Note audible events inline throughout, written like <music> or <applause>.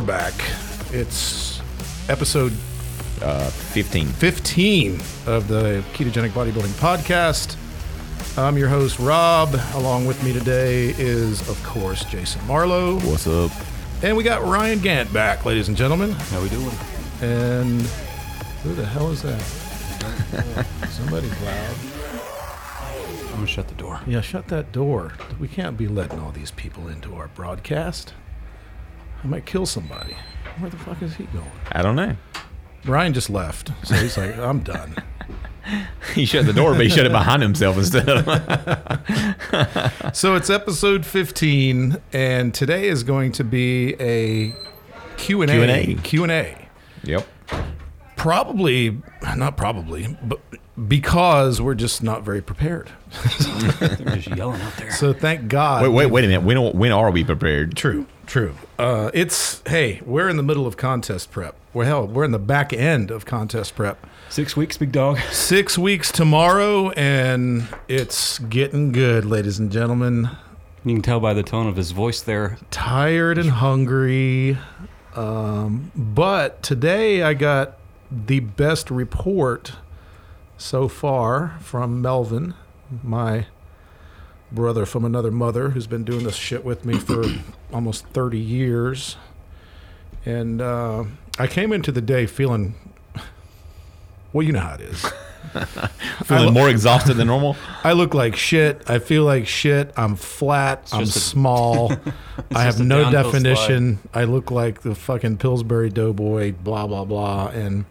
And we're back. It's episode Uh, 15. 15 of the Ketogenic Bodybuilding Podcast. I'm your host, Rob. Along with me today is, of course, Jason Marlowe. What's up? And we got Ryan Gant back, ladies and gentlemen. How we doing? And who the hell is that? <laughs> Somebody's loud. I'm gonna shut the door. Yeah, shut that door. We can't be letting all these people into our broadcast. I might kill somebody. Where the fuck is he going? I don't know. Ryan just left, so he's like, I'm done. <laughs> He shut the door, but he shut it behind himself instead of. <laughs> <laughs> So it's episode 15, and today is going to be a Q&A. Q&A. Q&A. yep. Probably, not probably, but because we're just not very prepared. They're just yelling out there. So thank God. Wait, wait, wait a minute. When, when are we prepared? True, true. Uh, it's, hey, we're in the middle of contest prep. Well, hell, we're in the back end of contest prep. Six weeks, big dog. <laughs> Six weeks tomorrow, and it's getting good, ladies and gentlemen. You can tell by the tone of his voice there. tired and hungry. Um, but today I got the best report so far from Melvin, my brother from another mother who's been doing this shit with me for <coughs> almost 30 years. And uh, I came into the day feeling, well, you know how it is. <laughs> Feeling more exhausted than normal? <laughs> I look like shit. I feel like shit. I'm flat. I'm small. <laughs> I have no definition. I look like the fucking Pillsbury Doughboy. Blah blah blah. And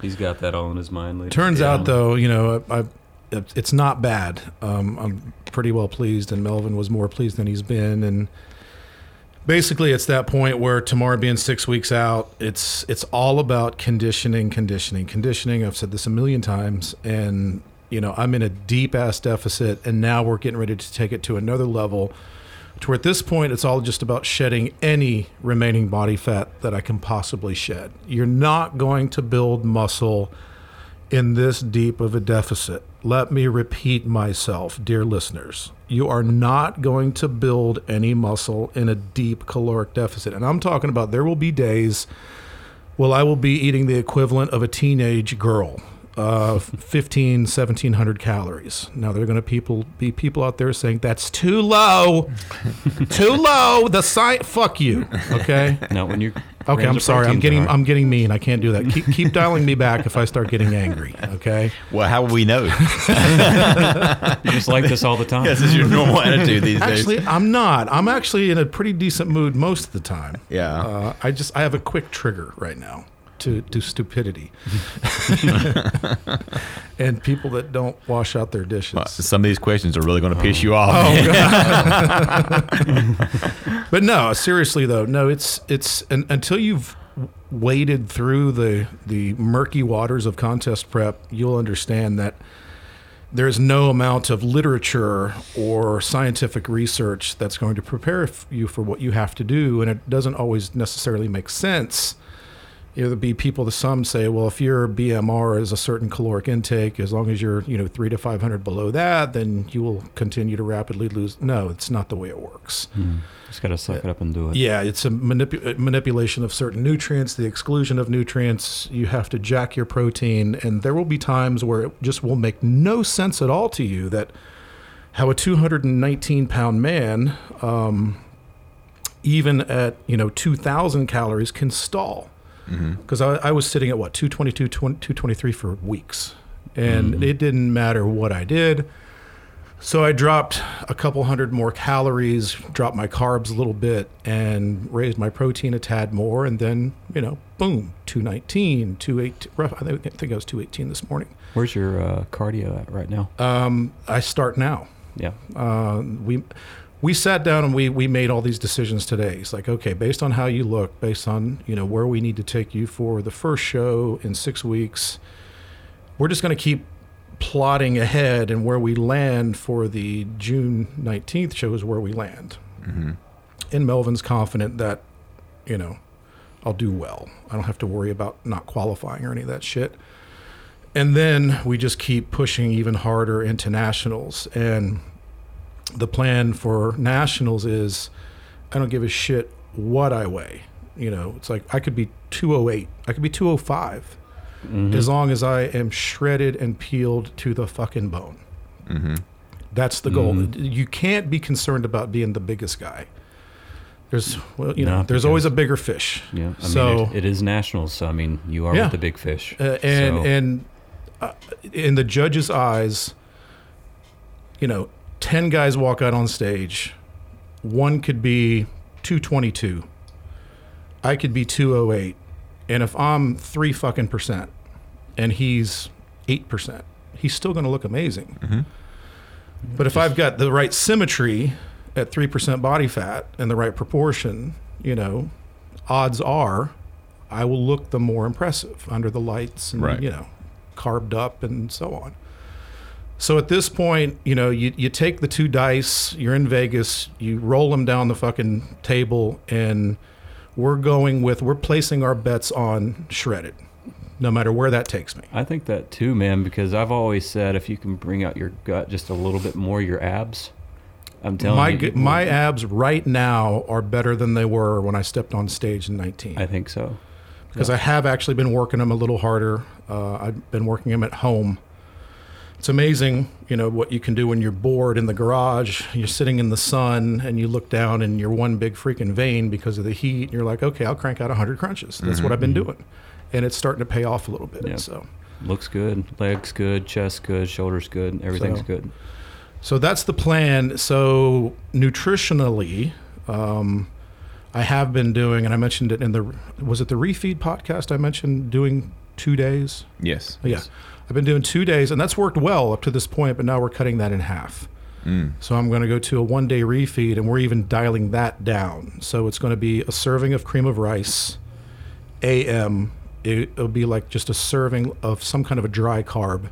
He's got that all in his mind. Ladies. turns Yeah. out though, you know, I, I, it's not bad. Um, I'm pretty well pleased, and Melvin was more pleased than he's been. And basically, it's that point where tomorrow being six weeks out, it's it's all about conditioning, conditioning, conditioning. I've said this a million times, and you know, I'm in a deep ass deficit, and now we're getting ready to take it to another level. To where at this point, it's all just about shedding any remaining body fat that I can possibly shed. You're not going to build muscle in this deep of a deficit. Let me repeat myself, dear listeners. You are not going to build any muscle in a deep caloric deficit. And I'm talking about there will be days well, I will be eating the equivalent of a teenage girl, uh, <laughs> 15, 1700 calories. Now, there are going to people be people out there saying that's too low, too low. The science, fuck you. Okay. <laughs> No, when you. Okay, I'm sorry. I'm getting I'm getting mean. I can't do that. Keep keep dialing me back if I start getting angry. Okay. Well, how will we know? You just like this all the time. this is your normal attitude these days. Actually, I'm not. I'm actually in a pretty decent mood most of the time. Yeah. Uh, I just I have a quick trigger right now to to stupidity, <laughs> and people that don't wash out their dishes. Some of these questions are really going to piss you oh. off. Oh, <laughs> but no, seriously though, no, it's it's and, until you've waded through the the murky waters of contest prep, you'll understand that there's no amount of literature or scientific research that's going to prepare f- you for what you have to do, and it doesn't always necessarily make sense. There'll be people. to Some say, well, if your BMR is a certain caloric intake, as long as you're, you know, three to five hundred below that, then you will continue to rapidly lose. No, it's not the way it works. Just gotta suck it up and do it. Yeah, it's a manipu- manipulation of certain nutrients, the exclusion of nutrients. You have to jack your protein, and there will be times where it just will make no sense at all to you that how a 219 pound man, um, even at you know 2,000 calories, can stall. Because I, I was sitting at what 222, 223 for weeks, and it didn't matter what I did. So I dropped a couple hundred more calories, dropped my carbs a little bit, and raised my protein a tad more. And then, you know, boom, 219, 218. rough- I think I think I was 218 this morning. Where's your uh, cardio at right now? Um, I start now. Yeah. Uh, we we sat down and we we made all these decisions today. It's like, okay, based on how you look, based on you know where we need to take you for the first show in six weeks, we're just going to keep plotting ahead, and where we land for the June nineteenth show is where we land. Mm-hmm. And Melvin's confident that, you know, I'll do well. I don't have to worry about not qualifying or any of that shit. And then we just keep pushing even harder into nationals. And the plan for nationals is I don't give a shit what I weigh. You know, it's like I could be 208, I could be 205, Mhm. as long as I am shredded and peeled to the fucking bone. Mm-hmm. That's the goal. Mhm. You can't be concerned about being the biggest guy. There's, well, you know, No, there's always a bigger fish. Yeah. I So- mean, it, it is nationals. So I mean, you are Yeah. with the big fish. Uh, and So- and uh, in the judge's eyes, you know, ten guys walk out on stage. One could be 222. I could be 208. And if I'm three fucking percent, and he's eight percent, he's still going to look amazing. Mm-hmm. But if I've got the right symmetry at 3% body fat and the right proportion, you know, odds are I will look the more impressive under the lights and, Right. you know, carved up and so on. So at this point, you know, you, you take the two dice, you're in Vegas, you roll them down the fucking table, and we're going with, we're placing our bets on shredded, no matter where that takes me. I think that too, man, because I've always said if you can bring out your gut just a little bit more, your abs. I'm telling my you, my abs right now are better than they were when I stepped on stage in 19 I think so. because I have actually been working them a little harder. Uh, I've been working them at home. It's amazing, you know, what you can do when you're bored in the garage. You're sitting in the sun and you look down and you're one big freaking vein because of the heat. And you're like, okay, I'll crank out 100 crunches. That's what I've been doing, and it's starting to pay off a little bit. Yeah. So. Looks good. Legs good. Chest good. Shoulders good. Everything's So- good. So that's the plan. So nutritionally, um, I have been doing, and I mentioned it in the was it the refeed podcast? I mentioned doing two days. Yes. Yeah, I've been doing two days, and that's worked well up to this point. But now we're cutting that in half. Mm. So I'm going to go to a one day refeed, and we're even dialing that down. So it's going to be a serving of cream of rice, AM. It, it'll be like just a serving of some kind of a dry carb,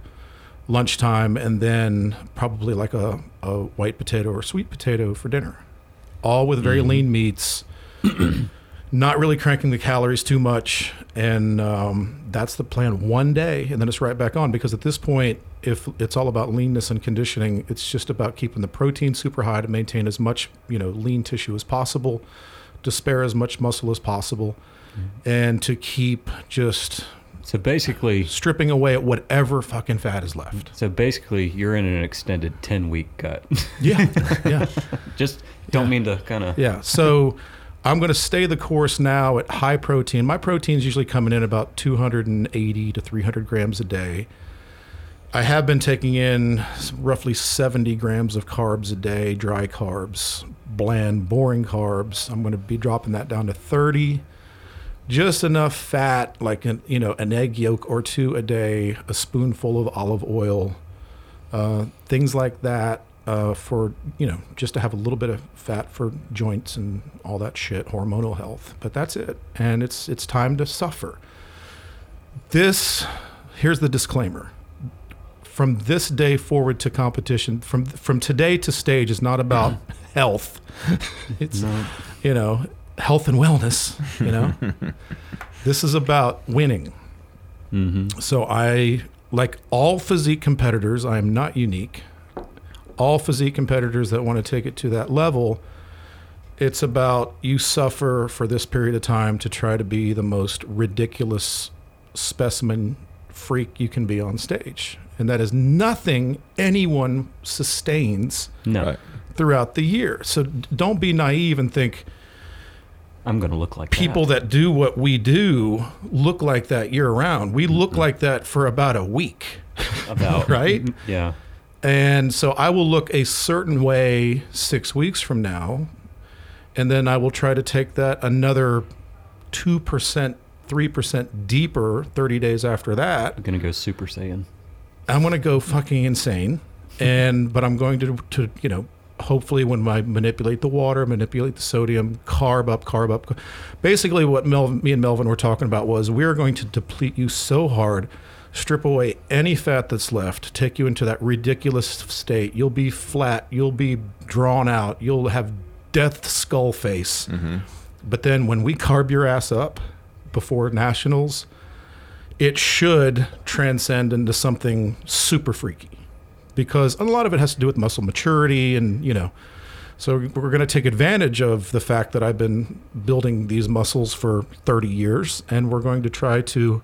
lunchtime, and then probably like a, a white potato or sweet potato for dinner. All with very lean meats, <clears throat> not really cranking the calories too much. And um, that's the plan one day, and then it's right back on because at this point, if it's all about leanness and conditioning, it's just about keeping the protein super high to maintain as much, you know, lean tissue as possible, to spare as much muscle as possible, and to keep just So basically, stripping away at whatever fucking fat is left. so basically, you're in an extended 10 week cut. Yeah, yeah, <laughs> just don't Yeah. mean to kind of. yeah. So I'm going to stay the course now at high protein. My protein's usually coming in about 280 to 300 grams a day. I have been taking in roughly 70 grams of carbs a day, dry carbs, bland, boring carbs. I'm going to be dropping that down to 30. Just enough fat, like an, you know, an egg yolk or two a day, a spoonful of olive oil, uh, things like that uh, for you know just to have a little bit of fat for joints and all that shit, hormonal health. But that's it, and it's it's time to suffer. This here's the disclaimer. From this day forward to competition, from from today to stage is not about <laughs> health. <laughs> It's No. you know health and wellness. You know, <laughs> this is about winning. Mm-hmm. So I like all physique competitors. I am not unique. All physique competitors that want to take it to that level, it's about you suffer for this period of time to try to be the most ridiculous specimen freak you can be on stage. And that is nothing anyone sustains No. Right. throughout the year. So don't be naive and think I'm going to look like people that. that do what we do look like that year round. We look mm-hmm. like that for about a week. about <laughs> right? Mm-hmm, yeah. And so I will look a certain way six weeks from now. And then I will try to take that another 2%, 3% deeper 30 days after that. I'm going to go Super Saiyan. I'm going to go fucking insane. And, but I'm going to, to, you know, hopefully when I manipulate the water, manipulate the sodium, carb up, carb up. Basically, what Mel, me and Melvin were talking about was we're going to deplete you so hard, strip away any fat that's left, take you into that ridiculous state. You'll be flat, you'll be drawn out, you'll have death skull face. Mm-hmm. But then when we carb your ass up before nationals, it should transcend into something super freaky because a lot of it has to do with muscle maturity and you know So we're going to take advantage of the fact that I've been building these muscles for 30 years, and we're going to try to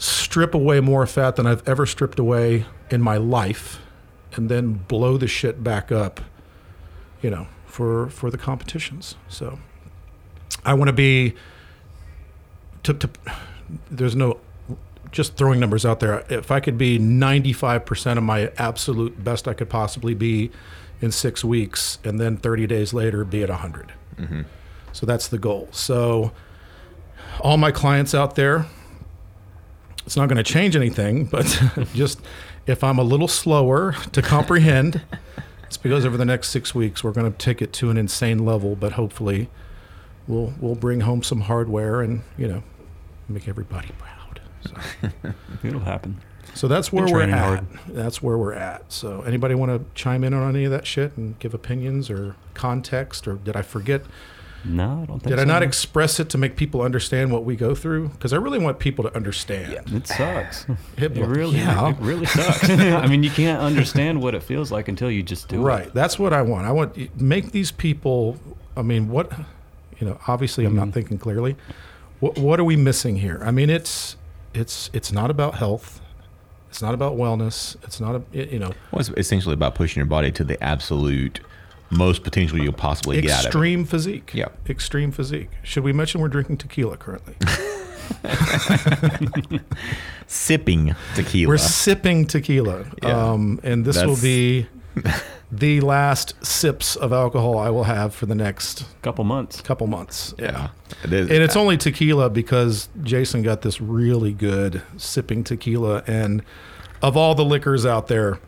strip away more fat than I've ever stripped away in my life, and then blow the shit back up, you know, for for the competitions. So I want to be. To, to, there's no just throwing numbers out there. If I could be 95% of my absolute best I could possibly be in six weeks, and then 30 days later be at 100. Mm-hmm. So that's the goal. So all my clients out there, it's not going to change anything, but <laughs> just if I'm a little slower to comprehend, it's because over the next six weeks we're going to take it to an insane level, but hopefully we'll we'll bring home some hardware and you know make everybody proud. So. <laughs> It'll happen. So that's where we're at. hard. That's where we're at. So anybody want to chime in on any of that shit and give opinions or context or did I forget? No, I don't think Did so. I not express it to make people understand what we go through? Because I really want people to understand. It sucks. <laughs> It- It really, yeah. it really sucks. <laughs> I mean, you can't understand what it feels like until you just do it. Right. That's what I want. I want to make these people. I mean, what? You know, obviously, I'm Mm-hmm. not thinking clearly. What What are we missing here? I mean, it's it's it's not about health. It's not about wellness. It's not a you know Well, it's essentially about pushing your body to the absolute most potential you'll possibly get out it. extreme physique. Yep. Extreme physique. Should we mention we're drinking tequila currently? <laughs> Sipping tequila. We're sipping tequila. Yeah. Um, and this will be <laughs> the last sips of alcohol I will have for the next Couple months. couple months. yeah. It is. And it's only tequila because Jason got this really good sipping tequila. And of all the liquors out there,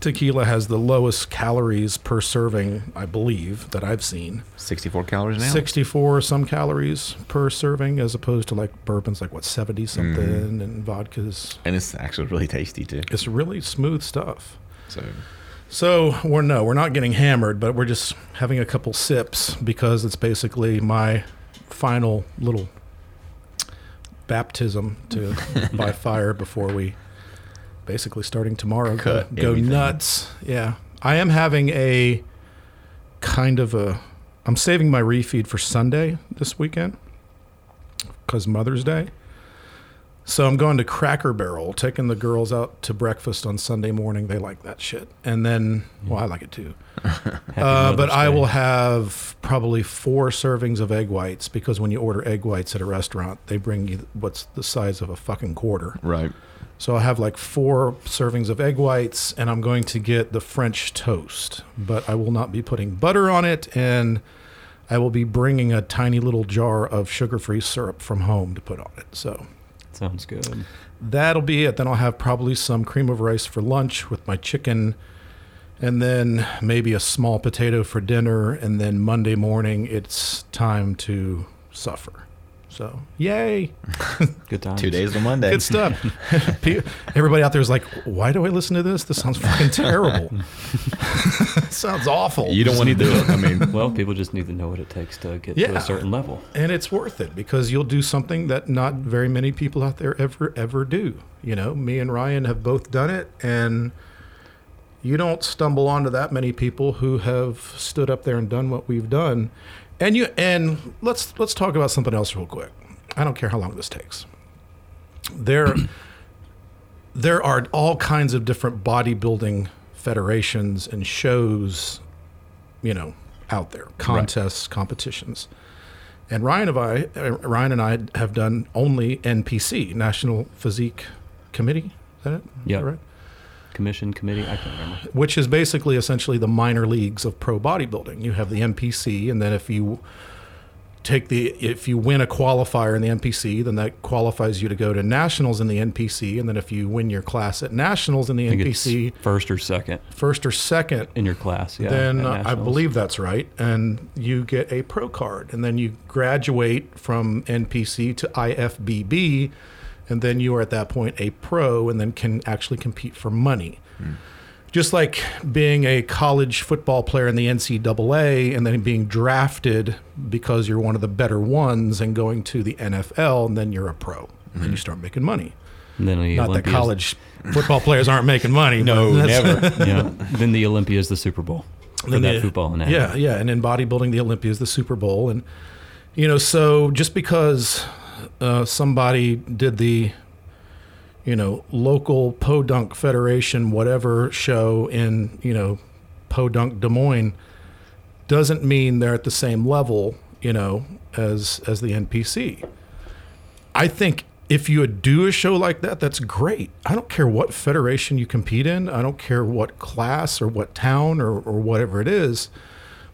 tequila has the lowest calories per serving, I believe, that I've seen. 64 calories ounce. 64 some calories per serving as opposed to like bourbon's like what 70 something Mm-hmm. and vodka's And it's actually really tasty too. it's really smooth stuff So so we're no we're not getting hammered but we're just having a couple sips because it's basically my final little baptism to <laughs> by fire before we basically starting tomorrow. Go, Cut go everything. nuts. Yeah. I am having a kind of a i'm saving my refeed for sunday this weekend because mother's day. So i'm going to cracker barrel taking the girls out to breakfast on sunday morning. They like that shit. And then well i like it too. <laughs> Uh, but I will have probably four servings of egg whites because when you order egg whites at a restaurant, they bring you what's the size of a fucking quarter. right. So I have like four servings of egg whites, and I'm going to get the French toast, but I will not be putting butter on it, and I will be bringing a tiny little jar of sugar-free syrup from home to put on it. So Sounds good. that'll be it. Then I'll have probably some cream of rice for lunch with my chicken, and then maybe a small potato for dinner. And then Monday morning, it's time to suffer. So, yay! <laughs> Good time. Two days to Monday. Good stuff. <laughs> Pe- Everybody out there is like, why do I listen to this? This sounds fucking terrible. <laughs> sounds awful. You don't want to do it. I mean, Well, people just need to know what it takes to get to a certain level. and it's worth it because you'll do something that not very many people out there ever ever do you know me and ryan have both done it and you don't stumble onto that many people who have stood up there and done what we've done and you and let's let's talk about something else real quick i don't care how long this takes there <clears throat> there are all kinds of different bodybuilding federations and shows you know out there contests competitions and Ryan and I, uh, Ryan and I have done only NPC, National Physique Committee. Is that it? Yeah. right? Commission, committee, I can't remember. Which is basically essentially the minor leagues of pro bodybuilding. You have the NPC, and then if you take the if you win a qualifier in the NPC, then that qualifies you to go to nationals in the NPC, and then if you win your class at nationals in the I think it's NPC, first or second first or second, in your class. Yeah, then I believe that's right. And you get a pro card, and then you graduate from NPC to IFBB, and then you are at that point a pro, and then can actually compete for money. Just like being a college football player in the NCAA and then being drafted because you're one of the better ones and going to the NFL, and then you're a pro. And you mm-hmm. start making money. And then the Not that college football players aren't making money. no, never. <laughs> yeah. Then the Olympia is the Super Bowl. for then that the- football analogy. Yeah, yeah, and in bodybuilding, the Olympias, the Super Bowl, and you know, so just because uh, somebody did the, you know, local podunk federation whatever show in you know, podunk Des Moines, doesn't mean they're at the same level, you know, as as the NPC. I think if you do a show like that, that's great. I don't care what federation you compete in. I don't care what class or what town or, or whatever it is.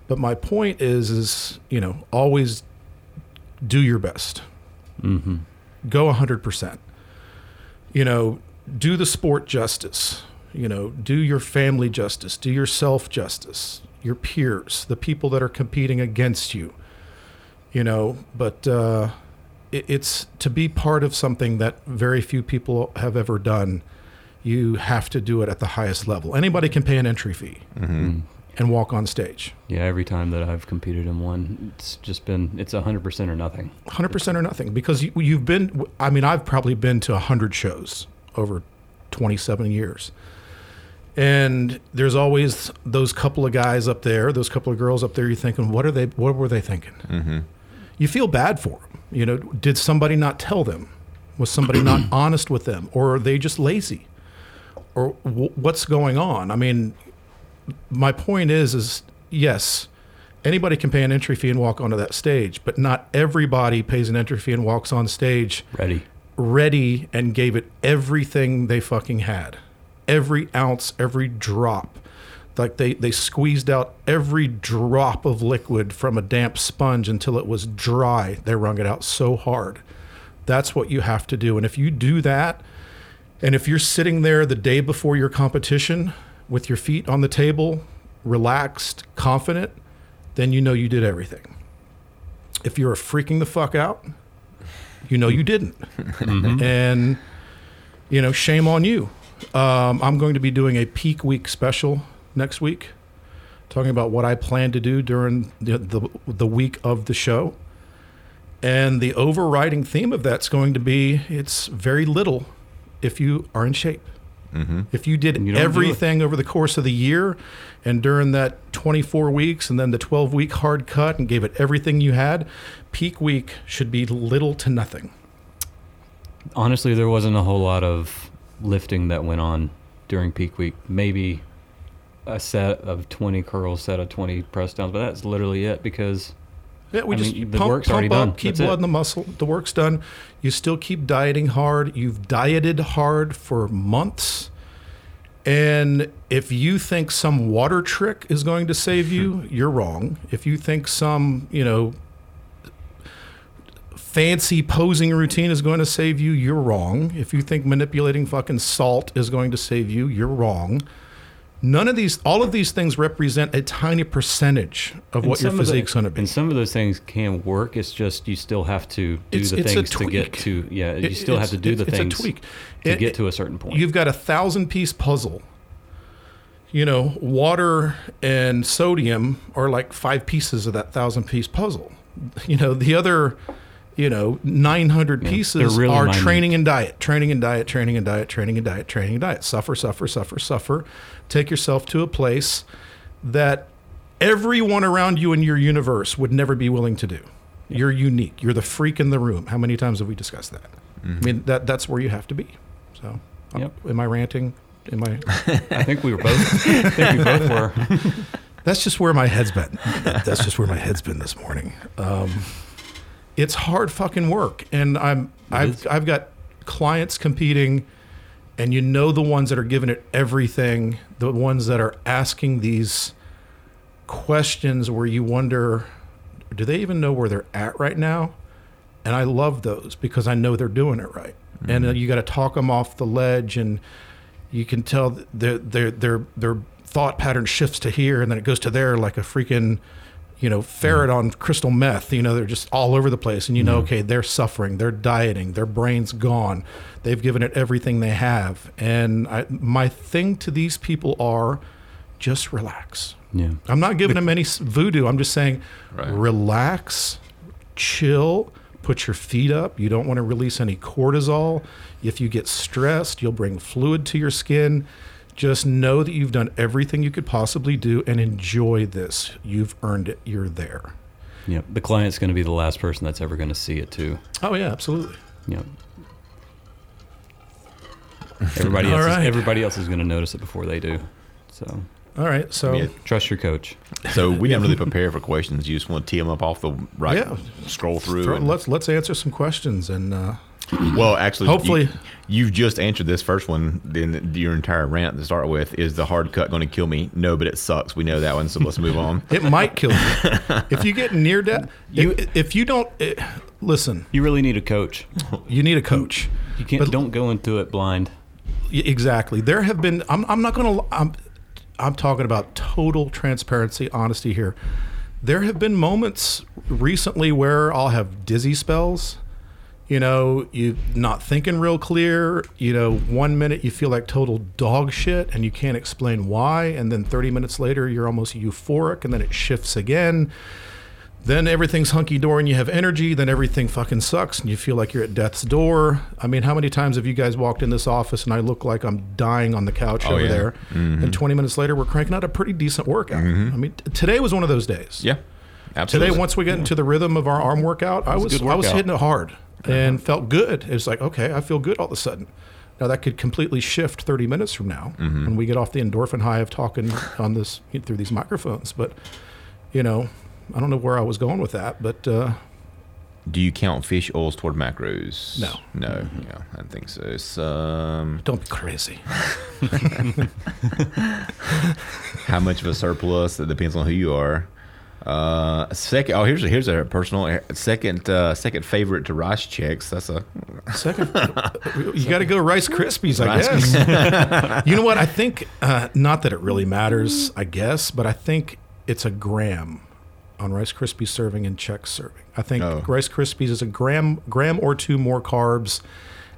But my point is, is you know, always do your best. Mm-hmm. Go hundred percent. You know, do the sport justice. You know, do your family justice. Do yourself justice. Your peers, the people that are competing against you. You know, but. uh it- it's to be part of something that very few people have ever done. You have to do it at the highest level. Anybody can pay an entry fee Mm. And walk on stage. Yeah, every time that I've competed in one, it's just been it's hundred percent or nothing. 100% or nothing because you, you've been I mean I've probably been to 100 shows over 27 years. And there's always those couple of guys up there, those couple of girls up there you're thinking what are they what were they thinking? Mm-hmm. you feel bad for them. You know, did somebody not tell them? Was somebody not <clears throat> honest with them, or are they just lazy, or w- what's going on? I mean, my point is, is yes, anybody can pay an entry fee and walk onto that stage, but not everybody pays an entry fee and walks on stage Ready. ready and gave it everything they fucking had. Every ounce, every drop. Like they, they squeezed out every drop of liquid from a damp sponge until it was dry. They wrung it out so hard. That's what you have to do. And if you do that, and if you're sitting there the day before your competition with your feet on the table, relaxed, confident, then you know you did everything. If you're freaking the fuck out, you know you didn't. And you know shame on you. Um, i'm going to be doing a peak week special next week talking about what i plan to do during the, the, the week of the show. And the overriding theme of that's going to be it's very little if you are in shape Mm-hmm. if you did you don't do everything over the course of the year and during that 24 weeks and then the 12 week hard cut and gave it everything you had, peak week should be little to nothing. Honestly, there wasn't a whole lot of lifting that went on during peak week. Maybe a set of 20 curls, set of 20 press downs, but that's literally it because Yeah, we I just mean, the pump, work's pump already up, done. keep That's it. blood in the muscle. The work's done. You still keep dieting hard. You've dieted hard for months. And if you think some water trick is going to save you, <laughs> you're wrong. If you think some, you know, fancy posing routine is going to save you, you're wrong. If you think manipulating fucking salt is going to save you, you're wrong. None of these, all of these things represent a tiny percentage of and what your some of the- physique's going to be. And some of those things can work. It's just you still have to do It's- the it's things to get to. Yeah, you It- still have to do the things to It- get to a certain point. You've got a thousand piece puzzle. You know, water and sodium are like five pieces of that thousand piece puzzle. You know, the other, you know, 900 Yeah, pieces really are training and diet, training and diet, training and diet, training and diet, training and diet. Suffer, suffer, suffer, suffer. Take yourself to a place that everyone around you in your universe would never be willing to do. You're unique. You're the freak in the room. How many times have we discussed that? I mean, that that's where you have to be. So, I'm- Yep. am I ranting? Am I? <laughs> I think we were both. <laughs> I think we both were. <laughs> That's just where my head's been. That's just where my head's been this morning. Um, it's hard fucking work, and I'm It I've is. I've got clients competing, and you know the ones that are giving it everything, the ones that are asking these questions where you wonder, do they even know where they're at right now? And I love those because I know they're doing it right, and uh, you got to talk them off the ledge and you can tell their their their their thought pattern shifts to here and then it goes to there like a freaking you know ferret mm. on crystal meth you know they're just all over the place. And you know mm. okay they're suffering they're dieting their brain's gone. They've given it everything they have. And I, my thing to these people are just relax. Yeah. i'm not giving them any voodoo. I'm just saying Right. relax chill put your feet up. You don't want to release any cortisol. If you get stressed you'll bring fluid to your skin Just know that you've done everything you could possibly do and enjoy this. You've earned it. You're there. Yep. The client's going to be the last person that's ever going to see it too. Oh yeah, absolutely. Yeah. Everybody <laughs> else, right. is, everybody else is going to notice it before they do. So All right, so Yeah. trust your coach. So we didn't really <laughs> prepare for questions. You just want to tee them up off the right, Yeah. scroll through. throw- and- let's let's answer some questions and uh, well, actually, Hopefully- you, have just answered this first one. Then your entire rant to start with is the hard cut going to kill me? No, but it sucks. We know that one. So let's move on. <laughs> it might kill you if you get near death. You if you don't it, listen, You really need a coach. you need a coach. You can't. But- don't go into it blind. Exactly. There have been. I'm. I'm not going to. I'm. I'm talking about total transparency, honesty here. There have been moments recently where I'll have dizzy spells. You know, you're not thinking real clear. You know, one minute you feel like total dog shit and you can't explain why, and then 30 minutes later you're almost euphoric, and then it shifts again. Then everything's hunky dory and you have energy. Then everything fucking sucks and you feel like you're at death's door. I mean, how many times have you guys walked in this office and I look like I'm dying on the couch Oh, over yeah. there? And mm-hmm. 20 minutes later, we're cranking out a pretty decent workout. Mm-hmm. I mean, t- today was one of those days. Yeah, absolutely. Today, once we get into the rhythm of our arm workout, I was a was good I was hitting it hard and felt good. It was like, okay, I feel good all of a sudden. Now that could completely shift 30 minutes from now when we get off the endorphin high of talking <laughs> on this through these microphones. But you know, I don't know where I was going with that, but uh, Do you count fish oils toward macros? No. No. Yeah, I don't think so. It's, um, don't be crazy. <laughs> how much of a surplus? It depends on who you are. Uh, second. Oh, here's a, here's a personal second. Uh, second favorite to Rice Chex. That's a Second, <laughs> you got to go Rice Krispies, I Rice guess. you know what? I think uh, not that it really matters, I guess, but I think it's a gram on Rice Krispies serving and Chex serving. I think Oh. Rice Krispies is a gram gram or two more carbs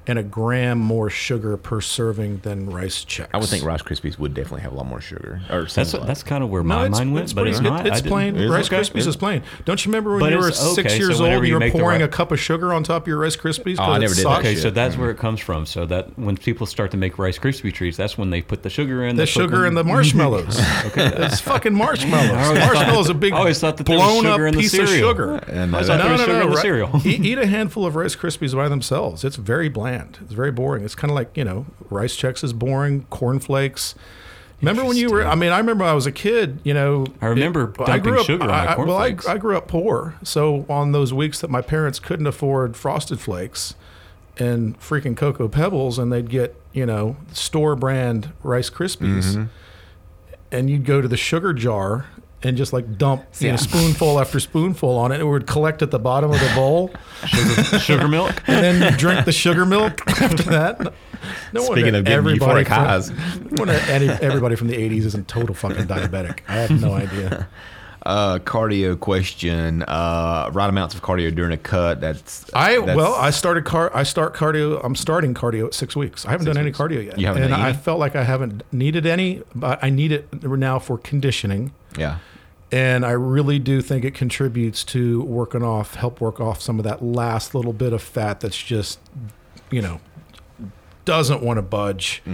and a gram more sugar per serving than Rice Chex. I would think Rice Krispies would definitely have a lot more sugar. Or That's something that's kind of where my it's, mind went, it's but pretty- it's not. It's plain. It? Rice Okay. Krispies is plain. Don't you remember when But you were it's- six okay, years so old you you were pouring ri- a cup of sugar on top of your Rice Krispies? Oh, I 'cause it never did that? Okay, shit. so that's where it comes from. So that when people start to make Rice Krispie treats, that's when they put the sugar in. The sugar them- and the <laughs> marshmallows. okay, <laughs> it's fucking marshmallows. <laughs> Marshmallows a big always thought that blown up sugar in the piece of sugar. And, I uh, thought there was sugar in the Ri- cereal. eat, eat a handful of Rice Krispies by themselves. It's very bland. It's very boring. It's kind of like you know, Rice Chex is boring. Cornflakes. Remember when you were? I mean, I remember when I was a kid. You know, I remember it- I grew dumping up, sugar on my I, I- Well, I. I grew up poor, so on those weeks that my parents couldn't afford Frosted Flakes and freaking Cocoa Pebbles, and they'd get you know store brand Rice Krispies, Mm-hmm. and you'd go to the sugar jar. And just like dump you know, spoonful after spoonful on it, it would collect at the bottom of the bowl sugar milk. and then drink the sugar milk after that. No Speaking of getting euphoric from, highs. no wonder any, everybody from the '80s isn't total fucking diabetic. I have no idea. Uh, cardio question. Uh, right amounts of cardio during a cut. That's I that's- well, I started car. I start cardio. I'm starting cardio at six weeks. I haven't Six done weeks. any cardio yet, You haven't and done I felt like I haven't needed any, but I need it now for conditioning. yeah. And I really do think it contributes to working off, help work off some of that last little bit of fat that's just, you know, doesn't want to budge. Yeah,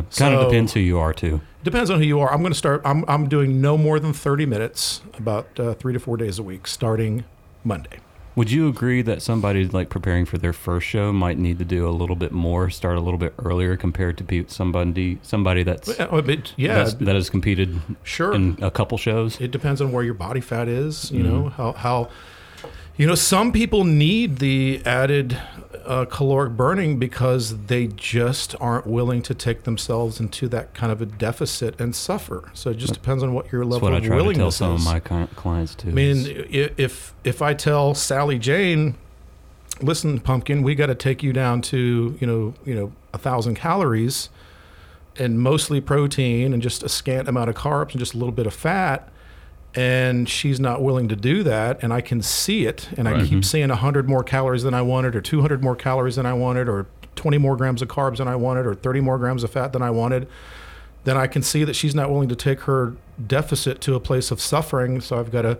kind So- of depends who you are too. Depends on who you are. I'm going to start. I'm I'm doing no more than 30 minutes, about uh, three to four days a week, starting Monday. Would you agree that somebody like preparing for their first show might need to do a little bit more, start a little bit earlier compared to somebody somebody that's, Yeah, uh, but yeah, that's that has competed sure. in a couple shows? it depends on where your body fat is. You Mm-hmm. know how how. You know, some people need the added uh, caloric burning because they just aren't willing to take themselves into that kind of a deficit and suffer. So it just depends on what your level That's what I of try to tell willingness some of my clients too. I mean, if if I tell Sally Jane, listen, pumpkin, we got to take you down to you know you know a thousand calories, and mostly protein and just a scant amount of carbs and just a little bit of fat, and she's not willing to do that, and I can see it, and I Right. keep mm-hmm. seeing hundred more calories than I wanted, or two hundred more calories than I wanted, or twenty more grams of carbs than I wanted, or thirty more grams of fat than I wanted then I can see that she's not willing to take her deficit to a place of suffering. So I've got to,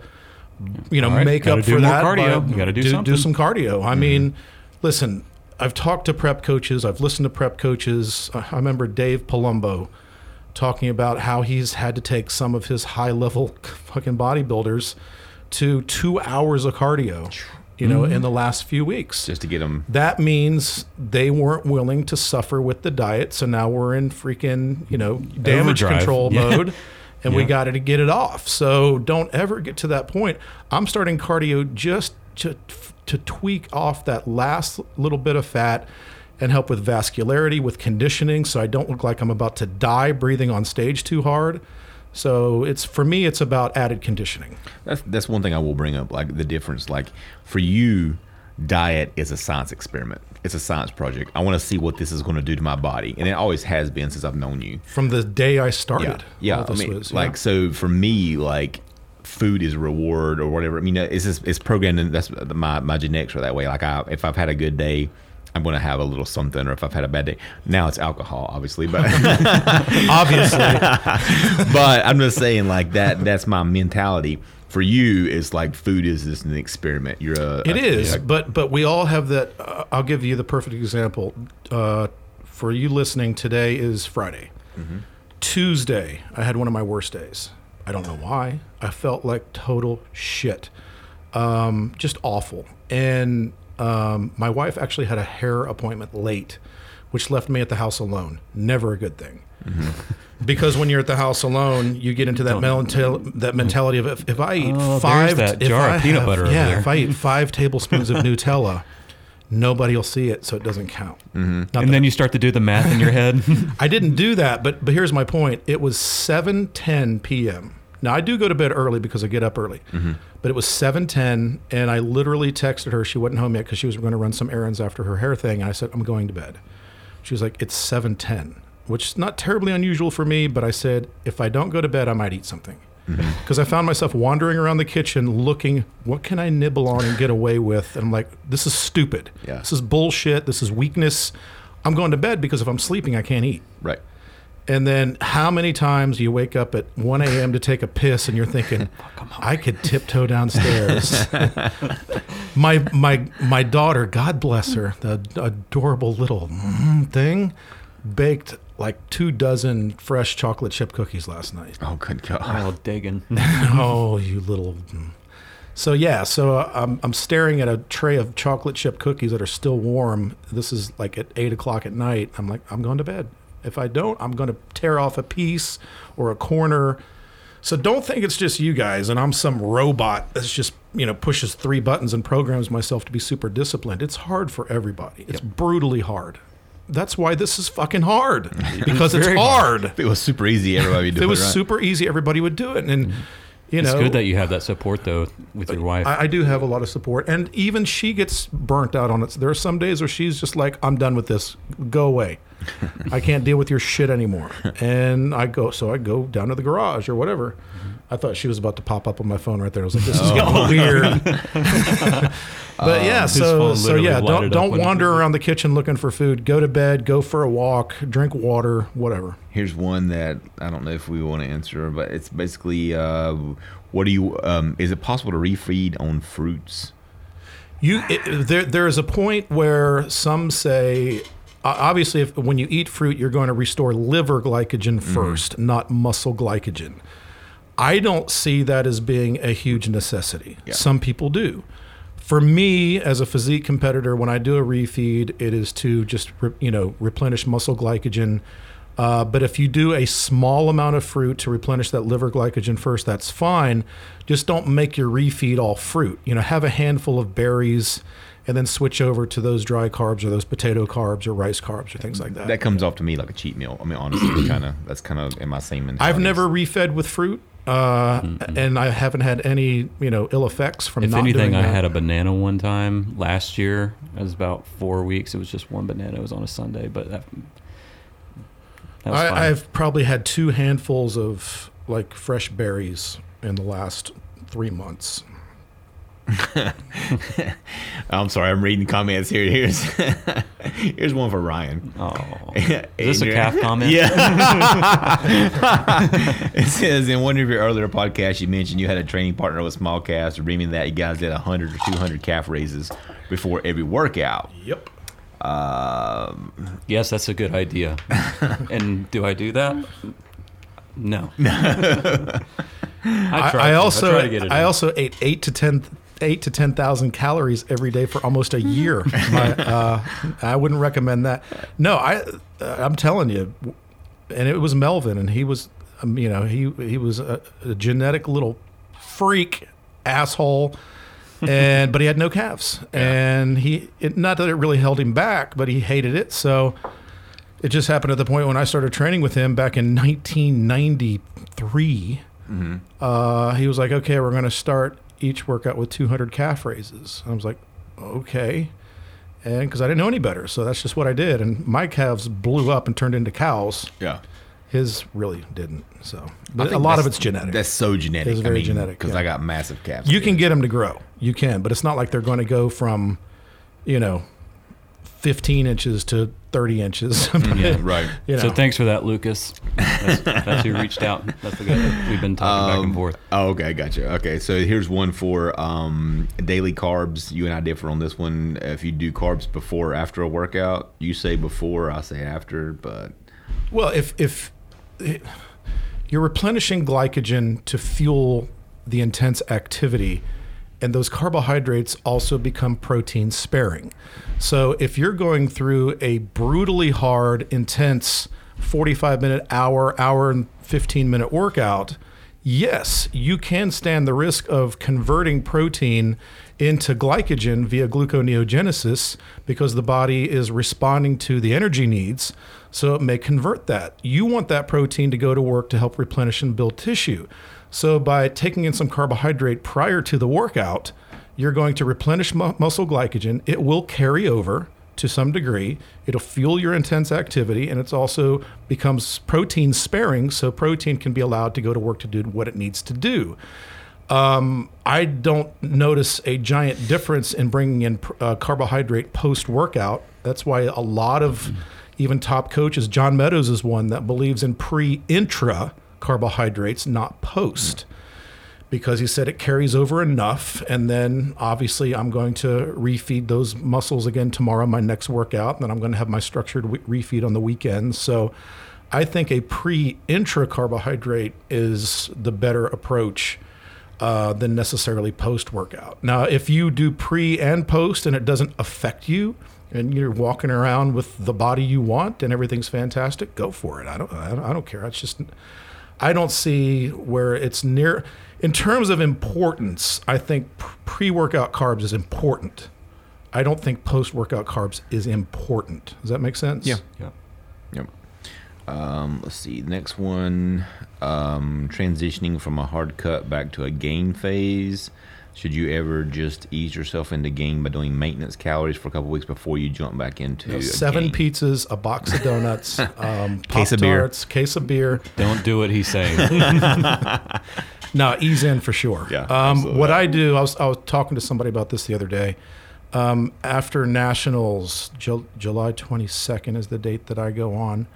you know, right, make gotta up for that. cardio. You gotta do do, something. some cardio. I mm-hmm. mean, listen, I've talked to prep coaches. I've listened to prep coaches. I I remember Dave Palumbo talking about how he's had to take some of his high level fucking bodybuilders to two hours of cardio, you know, mm-hmm. in the last few weeks. just to get them. That means they weren't willing to suffer with the diet. So now we're in freaking, you know, damage Overdrive. control Yeah. mode <laughs> and we got to get it off. So don't ever get to that point. I'm starting cardio just to, to tweak off that last little bit of fat and help with vascularity, with conditioning. So I don't look like I'm about to die breathing on stage too hard. So it's for me, it's about added conditioning. That's that's one thing I will bring up, like the difference. Like for you, diet is a science experiment. It's a science project. I want to see what this is going to do to my body, and it always has been since I've known you. From the day I started, Yeah, yeah. I mean, was, like yeah. so for me, like food is a reward or whatever. I mean, it's just, it's programmed, and that's my my genetics are that way. Like I, if I've had a good day. I'm gonna have a little something, or if I've had a bad day. Now it's alcohol, obviously, but <laughs> <laughs> obviously. but I'm just saying, like that. That's my mentality. For you, it's like food is just an experiment. You're a. It a- is, a- but but we all have that. Uh, I'll give you the perfect example. Uh, for you listening, today is Friday. Tuesday, I had one of my worst days. I don't know why. I felt like total shit, um, just awful. And um, my wife actually had a hair appointment late, which left me at the house alone. Never a good thing. <laughs> Because when you're at the house alone, you get into that mental that mentality of if, if I eat Oh, five, that if jar of I peanut have- butter yeah, if I eat <laughs> five tablespoons of Nutella, nobody will see it, so it doesn't count. Not And then you start to do the math in your head. <laughs> I didn't do that, but but here's my point. It was 7:10 p.m. Now I do go to bed early because I get up early, mm-hmm. but it was 7:10, and I literally texted her. She wasn't home yet because she was going to run some errands after her hair thing. And I said, "I'm going to bed." She was like, "It's 7:10," which is not terribly unusual for me, but I said, "If I don't go to bed, I might eat something." Mm-hmm. Because I found myself wandering around the kitchen looking, what can I nibble on and get away with? And I'm like, this is stupid. Yeah. This is bullshit. This is weakness. I'm going to bed because if I'm sleeping, I can't eat. right. And then how many times you wake up at 1 a.m. to take a piss and you're thinking, <laughs> I could tiptoe downstairs. <laughs> my my my daughter, God bless her, the adorable little mm, thing, baked like two dozen fresh chocolate chip cookies last night. Oh, good God. oh, digging. <laughs> oh, you little. mm. So yeah, so uh, I'm I'm staring at a tray of chocolate chip cookies that are still warm. This is like at eight o'clock at night. I'm like, I'm going to bed. If I don't, I'm going to tear off a piece or a corner. So don't think it's just you guys, and I'm some robot that's just you know pushes three buttons and programs myself to be super disciplined. It's hard for everybody. It's brutally hard. That's why this is fucking hard <laughs> because it's Very hard. If it was super easy, everybody would do If it. it was right? Mm-hmm. super easy, everybody would do it. And you It's know, good that you have that support though with your wife. I, I do have a lot of support, and even she gets burnt out on it. There are some days where she's just like, "I'm done with this. Go away. <laughs> I can't deal with your shit anymore." And I go, so I go down to the garage or whatever. I thought she was about to pop up on my phone right there. I was like, "This is getting weird." <laughs> but yeah, His so so yeah, don't don't wander around the kitchen looking for food. Go to bed. Go for a walk. Drink water. Whatever. Here's one that I don't know if we want to answer, but it's basically, uh, what do you? Um, is it possible to refeed on fruits? You it, there there is a point where some say uh, obviously if when you eat fruit you're going to restore liver glycogen 1st not muscle glycogen. I don't see that as being a huge necessity. Yeah. Some people do. For me as a physique competitor when I do a refeed it is to just re, you know replenish muscle glycogen uh, but if you do a small amount of fruit to replenish that liver glycogen first, that's fine. Just don't make your refeed all fruit. You know, have a handful of berries and then switch over to those dry carbs or those potato carbs or rice carbs or things like that. That comes off to me like a cheat meal. I mean, honestly, kind of that's kind of in my same mentality. I've never refed with fruit, uh, and I haven't had any you know ill effects from if not anything, doing I that. had a banana one time last year. It was about four weeks. It was just one banana. It was on a Sunday, but that, that was fine. I, I've probably had two handfuls of like fresh berries in the last three months. <laughs> I'm sorry, I'm reading comments here. Here's <laughs> here's one for Ryan. oh, is <laughs> this a calf comment? Yeah. it says in one of your earlier podcasts, you mentioned you had a training partner with small calves, meaning that you guys did 100 or 200 calf raises before every workout. Yep. Um, Yes, that's a good idea. and do I do that? No. I, I, tried I also try to get it I also ate eight to ten eight to ten thousand calories every day for almost a year. <laughs> My, uh, I wouldn't recommend that. No, I uh, I'm telling you, and it was Melvin, and he was um, you know he he was a, a genetic little freak asshole. <laughs> and but he had no calves, and he it, not that it really held him back, but he hated it. So it just happened at the point when I started training with him back in 1993 uh, he was like, okay, we're going to start each workout with 200 calf raises. And I was like, okay. And because I didn't know any better. So that's just what I did. And my calves blew up and turned into cows. Yeah. His really didn't. So but a lot of it's genetic. That's so genetic. It's very genetic, Because yeah. I got massive calves. you can get them to grow. You can, but it's not like they're going to go from, you know, 15 inches to 30 inches. <laughs> Yeah, right. You know. So thanks for that, Lucas. That's, that's who reached out. That's the guy that we've been talking back and Um, forth. Oh, okay, gotcha. Okay, so here's one for um, daily carbs. You and I differ on this one. If you do carbs before or after a workout, you say before, I say after. But Well, if if you're replenishing glycogen to fuel the intense activity, and those carbohydrates also become protein sparing. So if you're going through a brutally hard, intense 45 minute, hour, hour and 15 minute workout, yes, you can stand the risk of converting protein into glycogen via gluconeogenesis because the body is responding to the energy needs. So it may convert that. You want that protein to go to work to help replenish and build tissue. So by taking in some carbohydrate prior to the workout, you're going to replenish mu- muscle glycogen. It will carry over to some degree. It'll fuel your intense activity, and it's also becomes protein sparing, so protein can be allowed to go to work to do what it needs to do. Um, I don't notice a giant difference in bringing in uh, carbohydrate post workout. That's why a lot of even top coaches, John Meadows is one that believes in pre intra carbohydrates, not post because he said it carries over enough. And then obviously, I'm going to refeed those muscles again tomorrow, my next workout. And then I'm going to have my structured refeed on the weekend. So I think a pre intra carbohydrate is the better approach. Uh, than necessarily post workout. Now, if you do pre and post and it doesn't affect you, and you're walking around with the body you want and everything's fantastic, go for it. I don't, I don't care. It's just, I don't see where it's near. In terms of importance, I think pre workout carbs is important. I don't think post workout carbs is important. Does that make sense? Yeah. Yeah. Yep. Um, let's see. Next one, um, transitioning from a hard cut back to a gain phase. Should you ever just ease yourself into game by doing maintenance calories for a couple weeks before you jump back into a Seven gain? pizzas, a box of donuts, <laughs> um, Case of beer. Case of beer. Don't do what he's saying. <laughs> No, ease in for sure. Yeah, Um, what I do, I was, I was talking to somebody about this the other day. Um, after nationals, Ju- July 22nd is the date that I go on.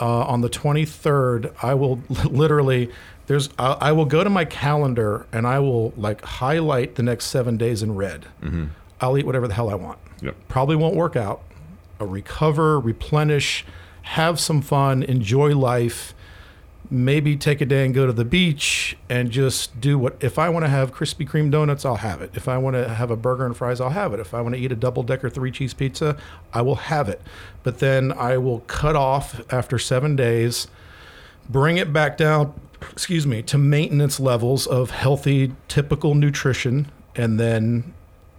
Uh, on the 23rd, I will <laughs> literally there's I, I will go to my calendar and I will like highlight the next seven days in red. I'll eat whatever the hell I want. Yep. Probably won't work out. I'll recover, replenish, have some fun, enjoy life maybe take a day and go to the beach and just do what if I want to have Krispy Kreme donuts, I'll have it. If I want to have a burger and fries, I'll have it. If I want to eat a double decker three cheese pizza, I will have it. But then I will cut off after 7 days, bring it back down, excuse me, to maintenance levels of healthy typical nutrition and then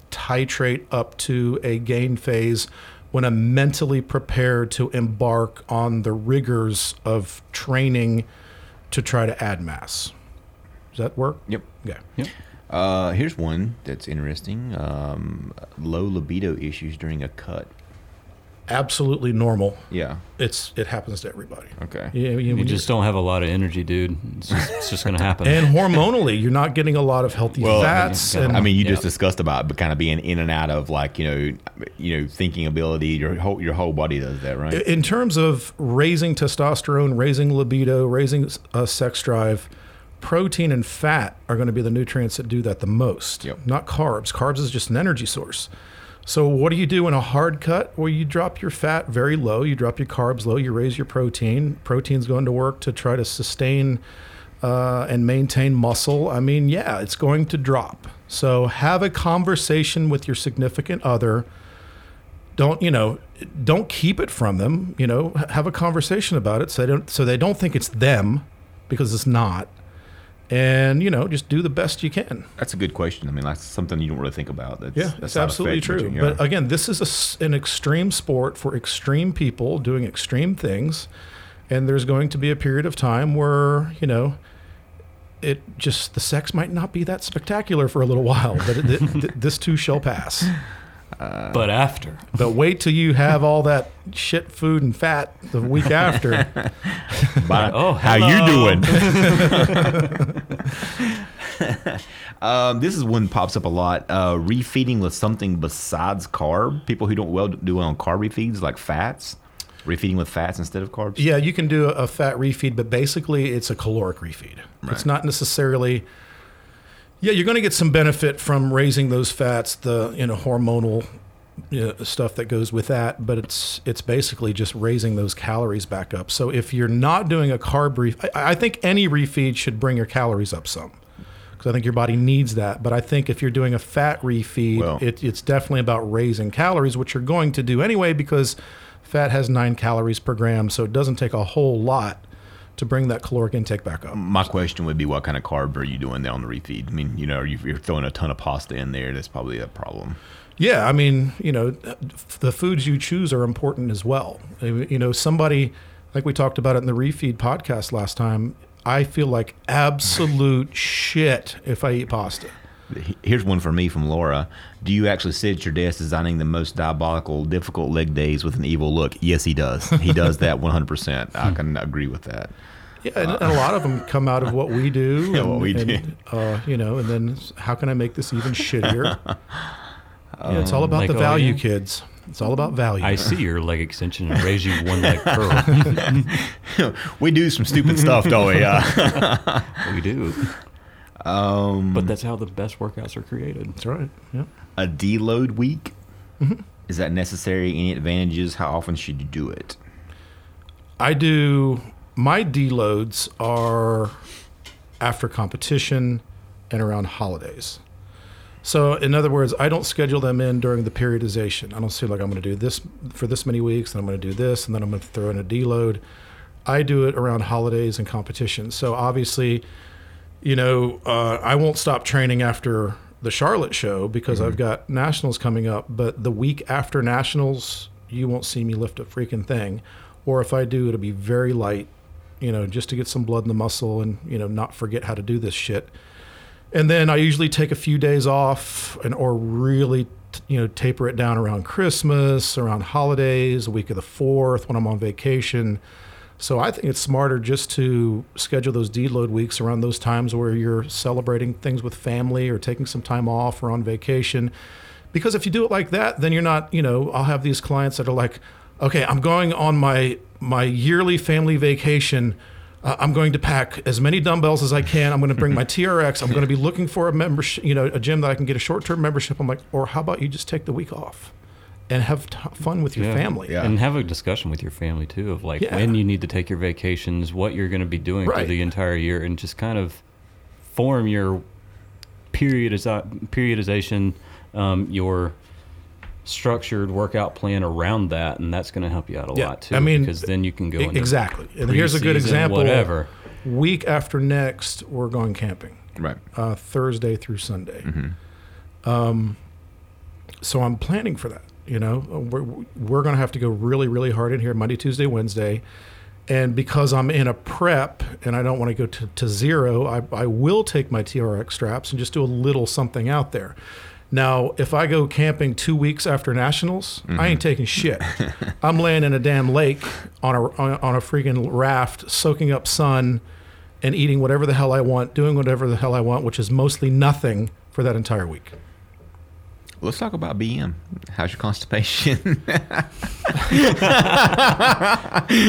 titrate up to a gain phase when I'm mentally prepared to embark on the rigors of training to try to add mass. Does that work? Yep. Yeah. Uh, here's one that's interesting. Um, low libido issues during a cut. Absolutely normal. Yeah. It's it happens to everybody. Okay. You, you- You just don't have a lot of energy, dude. It's just, it's just going to happen. and <laughs> hormonally, you're not getting a lot of healthy Well, fats. yeah, and I mean, you Yeah. just discussed about but kind of being in and out of like you know, you know, thinking ability. Your whole your whole body does that, right? in terms of raising testosterone, raising libido, raising uh, sex drive, protein and fat are going to be the nutrients that do that the most. Yep. Not carbs. Carbs is just an energy source. So what do you do in a hard cut? Well, you drop your fat very low, you drop your carbs low, you raise your protein. Protein's going to work to try to sustain uh, and maintain muscle. I mean, yeah, it's going to drop. So have a conversation with your significant other. Don't you know? Don't keep it from them. You know, have a conversation about it so they don't so they don't think it's them because it's not. And you know, just do the best you can. That's a good question. I mean, that's something you don't really think about. That's, Yeah, that's absolutely true. you, yeah. But again, this is a an extreme sport for extreme people doing extreme things, and there's going to be a period of time where you know, it just the sex might not be that spectacular for a little <laughs> while, but it, th- this too shall pass. But after, But wait till you have all that shit food and fat the week <laughs> after. Bye. <laughs> Oh, how you doing? <laughs> um, this is one pops up a lot. Uh, refeeding with something besides carb. People who don't well do well on carb refeeds, like fats. Refeeding with fats instead of carbs. Yeah, you can do a fat refeed, but basically it's a caloric refeed. It's not necessarily. Yeah, you're going to get some benefit from raising those fats, the you know hormonal you know, stuff that goes with that, but it's it's basically just raising those calories back up. So if you're not doing a carb refeed, I, I think any refeed should bring your calories up some. Because I think your body needs that. But I think if you're doing a fat refeed, Well- it, it's definitely about raising calories, which you're going to do anyway because fat has nine calories per gram. So it doesn't take a whole lot to bring that caloric intake back up. My question would be, what kind of carb are you doing there on the refeed? I mean, you know, you're throwing a ton of pasta in there, that's probably a problem. Yeah, I mean, you know, the foods you choose are important as well. You know, somebody like we talked about it in the refeed podcast last time. I feel like absolute <laughs> shit if I eat pasta. Here's one for me from Laura. Do you actually sit at your desk designing the most diabolical, difficult leg days with an evil look? Yes, he does. He does that <laughs> 100%. I can agree with that. Yeah, and, and a lot of them come out of what we do. <laughs> Yeah, and, what we and, do. Uh, you know, and then how can I make this even shittier? <laughs> yeah, it's all about Like the value, you? kids. It's all about value. I see your leg extension and raise you one leg curl. we do some stupid stuff, don't we? Uh, we do, um, but that's how the best workouts are created. That's right. Yeah. a deload week. Is that necessary? Any advantages? How often should you do it? I do my deloads are after competition and around holidays. So in other words, I don't schedule them in during the periodization. I don't say like I'm going to do this for this many weeks, and I'm going to do this, and then I'm going to throw in a deload. I do it around holidays and competition. So obviously, you know, uh, I won't stop training after the Charlotte show because I've got nationals coming up. But the week after nationals, you won't see me lift a freaking thing. Or if I do, it'll be very light, you know, just to get some blood in the muscle and, you know, not forget how to do this shit. And then I usually take a few days off and or really t- you know taper it down around Christmas, around holidays, a week of the 4th when I'm on vacation. So I think it's smarter just to schedule those deload weeks around those times where you're celebrating things with family or taking some time off or on vacation. Because if you do it like that, then you're not, you know, I'll have these clients that are like, okay, I'm going on my my yearly family vacation. Uh, I'm going to pack as many dumbbells as I can. I'm going to bring my <laughs> TRX. I'm going to be looking for a membership, you know, a gym that I can get a short-term membership. I'm like, or how about you just take the week off and have t- fun with your Yeah. family? Yeah. And have a discussion with your family too of like Yeah. when you need to take your vacations, what you're going to be doing for the entire year, and just kind of form your periodizi- periodization, um, your structured workout plan around that, and that's going to help you out a Yeah. lot too. I mean, because then you can go into exactly. And here's a good example. Whatever. Week after next, we're going camping. Right. uh, Thursday through Sunday. Mm-hmm. Um, so I'm planning for that. You know, we're, we're going to have to go really, really hard in here Monday, Tuesday, Wednesday. And because I'm in a prep and I don't want to go to, to zero, I, I will take my TRX straps and just do a little something out there. Now, if I go camping two weeks after nationals, I ain't mm-hmm. taking shit. <laughs> I'm laying in a damn lake on a on a freaking raft, soaking up sun, and eating whatever the hell I want, doing whatever the hell I want, which is mostly nothing for that entire week. Let's talk about BM. How's your constipation? <laughs>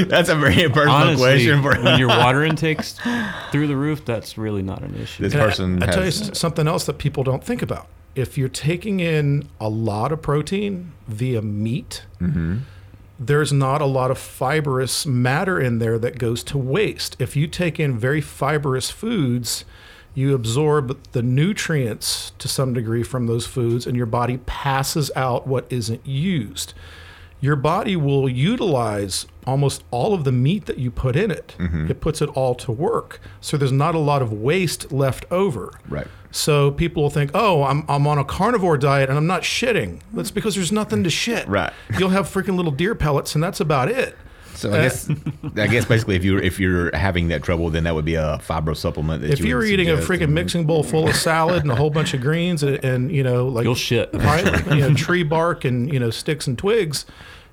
That's a very personal Honestly, question for when your <laughs> water intake's through the roof, that's really not an issue. This And I- person I, tell you has- something else that people don't think about if you're taking in a lot of protein via meat, mm-hmm. there's not a lot of fibrous matter in there that goes to waste. If you take in very fibrous foods, you absorb the nutrients to some degree from those foods, and your body passes out what isn't used. Your body will utilize almost all of the meat that you put in it. Mm-hmm. It puts it all to work. So there's not a lot of waste left over. Right. So people will think, oh, I'm, I'm on a carnivore diet and I'm not shitting. That's because there's nothing to shit. Right. You'll have freaking little deer pellets and that's about it. So I guess I guess basically if you're if you're having that trouble, then that would be a fibro supplement. That If you you're would eating a freaking and- mixing bowl full of salad and a whole bunch of greens and, and you know, like You'll shit. <laughs> pine- you know, tree bark and you know, sticks and twigs,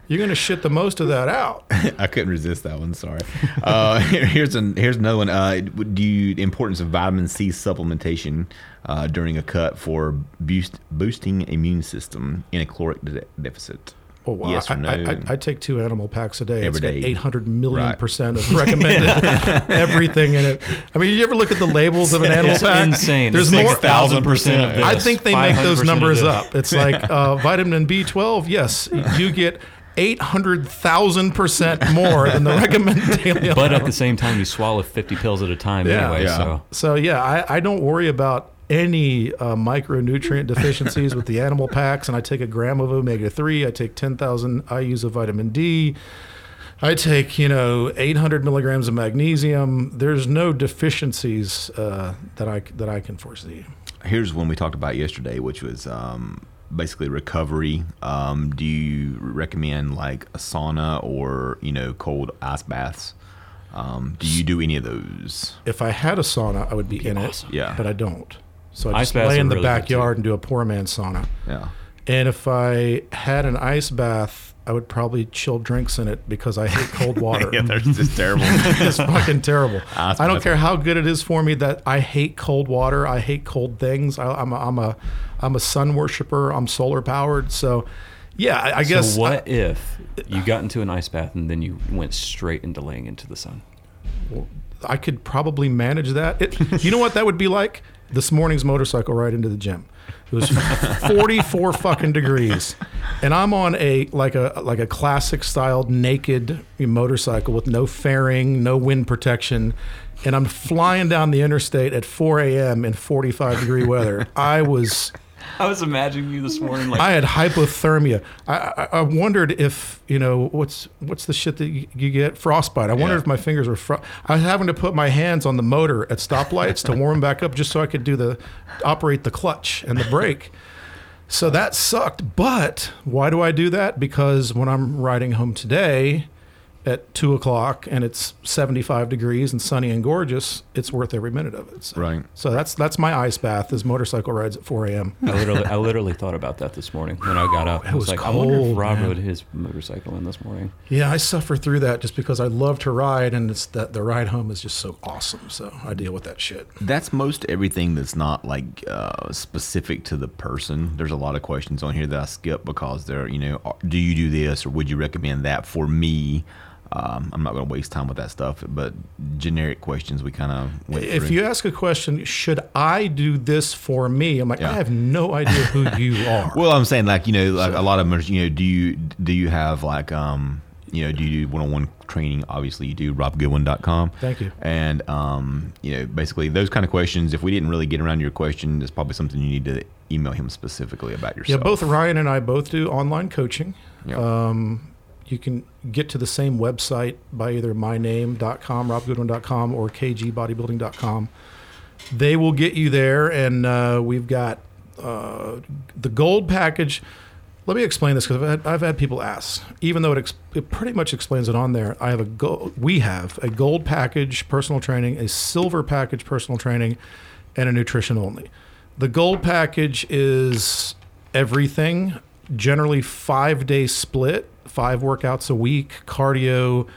you're gonna shit the most of that out. <laughs> I couldn't resist that one. Sorry. Uh, <laughs> here's an here's another one. Uh, do you the importance of vitamin C supplementation uh, during a cut for boost, boosting immune system in a caloric de- deficit? Well, wow, yes or no? I, I, I take two Animal Paks a day. Every it's got day. 800 million Right. percent of <laughs> recommended <laughs> everything in it. I mean, you ever look at the labels of an animal It's pack? insane. There's It's more. 1,000 percent of this. I think they make those numbers this. up. It's like <laughs> uh, vitamin B12. Yes, you get 800,000 percent more than the recommended daily. But at the same time, you swallow 50 pills at a time Yeah. anyway. Yeah. So So yeah, I, I don't worry about any uh, micronutrient deficiencies with the Animal Paks, and I take a gram of omega three. I take ten thousand IU's of vitamin D. I take you know 800 milligrams of magnesium. There's no deficiencies uh, that I that I can foresee. Here's one we talked about yesterday, which was um, basically recovery. Um, do you recommend like a sauna or you know cold ice baths? Um, do you do any of those? If I had a sauna, I would be, in awesome. it. Yeah. but I don't. So I Ice just baths lay in the really backyard and do a poor man's sauna. Yeah. And if I had an ice bath, I would probably chill drinks in it because I hate cold <laughs> water. yeah, they're just terrible. <laughs> it's fucking terrible. <laughs> Ice I don't care how good it is for me that I hate cold water. I hate cold things. I, I'm a, I'm a I'm a sun worshiper. I'm solar powered. So, yeah, I, I guess. so what if you got into an ice bath and then you went straight into laying into the sun? I, I could probably manage that. It, you know what that would be like? This morning's motorcycle ride into the gym. It was <laughs> 44 fucking degrees, and I'm on a like a like a classic styled naked motorcycle with no fairing, no wind protection, and I'm flying down the interstate at 4 a.m. in 45 degree weather. I was <laughs> I was imagining you this morning like I had hypothermia. I, I, I wondered if you know what's what's the shit that you, you get frostbite. I wondered Yeah. if my fingers were. Fro- I was having to put my hands on the motor at stoplights to warm back up, just so I could do the operate the clutch and the brake. So that sucked. But why do I do that? Because when I'm riding home today at two o'clock and it's 75 degrees and sunny and gorgeous, it's worth every minute of it. So, Right. So that's that's my ice bath is motorcycle rides at 4 a.m. I literally, I literally thought about that this morning when I got up. I was, was like, I wonder if Rob man. rode his motorcycle in this morning. Yeah, I suffer through that just because I love to ride, and it's that the ride home is just so awesome. So I deal with that shit. That's most everything that's not like uh, specific to the person. There's a lot of questions on here that I skip because they're, you know, do you do this or would you recommend that for me? Um, I'm not going to waste time with that stuff, but generic questions we kind of went If through. you ask a question, should I do this for me? I'm like, Yeah. I have no idea who you <laughs> are. Well, I'm saying like you know, like a lot of them you know, do you do you have like um you know, do you do one-on-one training? Obviously, you do. RobGoodwin.com. Thank you. And um, you know, basically those kind of questions. If we didn't really get around to your question, it's probably something you need to email him specifically about yourself. yeah, both Ryan and I both do online coaching. Yeah. Um, you can get to the same website by either myname.com, robgoodwin.com, or kgbodybuilding.com. They will get you there, and uh, we've got uh, the gold package. Let me explain this because I've had, I've had people ask. Even though it, ex- it pretty much explains it on there, I have a. We have a gold package personal training, a silver package personal training, and a nutrition only. The gold package is everything. Generally, five day split, five workouts a week, cardio,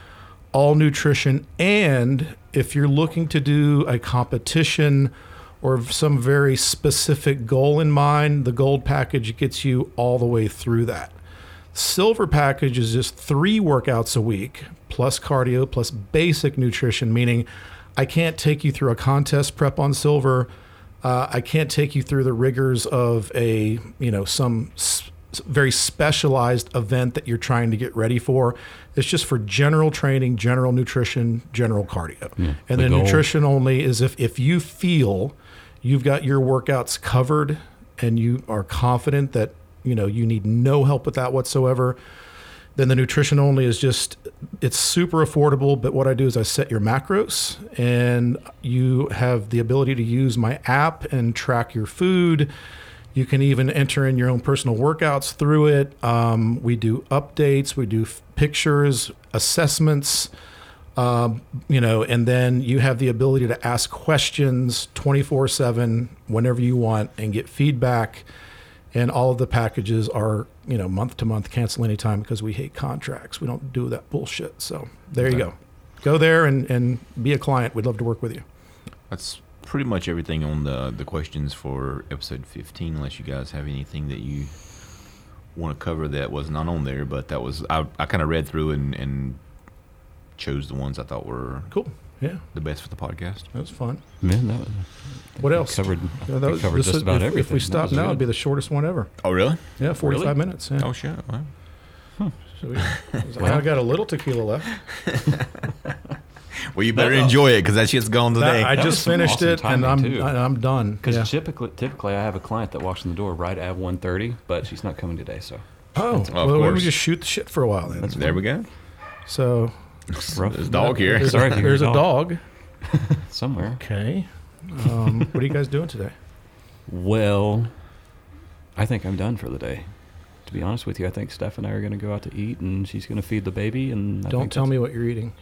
all nutrition, and if you're looking to do a competition or some very specific goal in mind, the gold package gets you all the way through that. Silver package is just three workouts a week, plus cardio, plus basic nutrition, meaning I can't take you through a contest prep on silver, Uh, I can't take you through the rigors of a you know some very specialized event that you're trying to get ready for. It's just for general training, general nutrition, general cardio, and the then goal- nutrition only is if if you feel you've got your workouts covered and you are confident that you know you need no help with that whatsoever then the nutrition only is just it's super affordable but what i do is i set your macros and you have the ability to use my app and track your food you can even enter in your own personal workouts through it um, we do updates we do f- pictures assessments um, you know, and then you have the ability to ask questions 24 7 whenever you want and get feedback. And all of the packages are, you know, month to month, cancel anytime because we hate contracts. We don't do that bullshit. So there you go. Go there and, and be a client. We'd love to work with you. That's pretty much everything on the the questions for episode 15. Unless you guys have anything that you want to cover that was not on there, but that was I, I kind of read through and, and chose the ones I thought were Cool. Yeah, the best for the podcast. that was fun. Man, that was, What else? Covered, Yeah, that we was- covered just is- about if, everything. If we That stop now, good. it'd be the shortest one ever. Oh, really? Yeah, 45 Really? minutes. Yeah. Oh, shit. Wow. So we, <laughs> I got a little tequila left. <laughs> Well, you better That- enjoy it because that shit's gone That- today. I That was just finished awesome it and I'm too. I- I'm done. Because Yeah. typically, typically I have a client that walks in the door right at 1.30, but she's not coming today, so Oh, of well, why don't we just shoot the shit for a while then? there we go. So. There's a dog here. There's, Sorry a, if you hear there's a a dog. <laughs> somewhere. Okay. Um, what are you guys doing today? Well, I think I'm done for the day. To be honest with you, I think Steph and I are going to go out to eat, and she's going to feed the baby. And I Don't tell me what you're eating.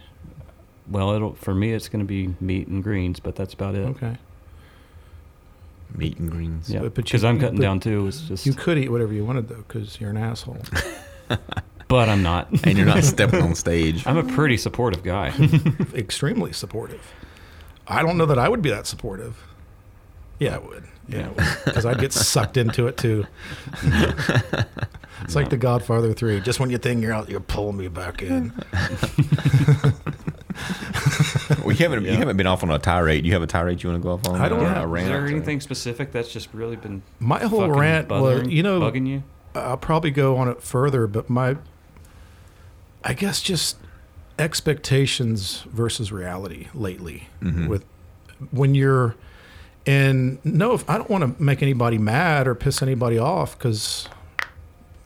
Well, it'll for me, it's going to be meat and greens, but that's about it. Okay. Meat and greens. Yeah, But- but you- because I'm cutting but down too. It's just, You could eat whatever you wanted though, because you're an asshole. <laughs> but I'm not. <laughs> And you're not stepping on stage. I'm a pretty supportive guy. <laughs> Extremely supportive. I don't know that I would be that supportive. Yeah, I would. Yeah, because I'd get sucked into it too. It's like The Godfather Three. Just when you think you're out, you're pulling me back in. <laughs> well, you haven't you haven't been off on a tirade. You have a tirade you want to go off on? I don't Or have- a Is there anything specific that's just really been My whole fucking rant was, bothering- you know, bugging you? I'll probably go on it further, but my, I guess just expectations versus reality lately Mhm. with when you're, and no, if I don't want to make anybody mad or piss anybody off because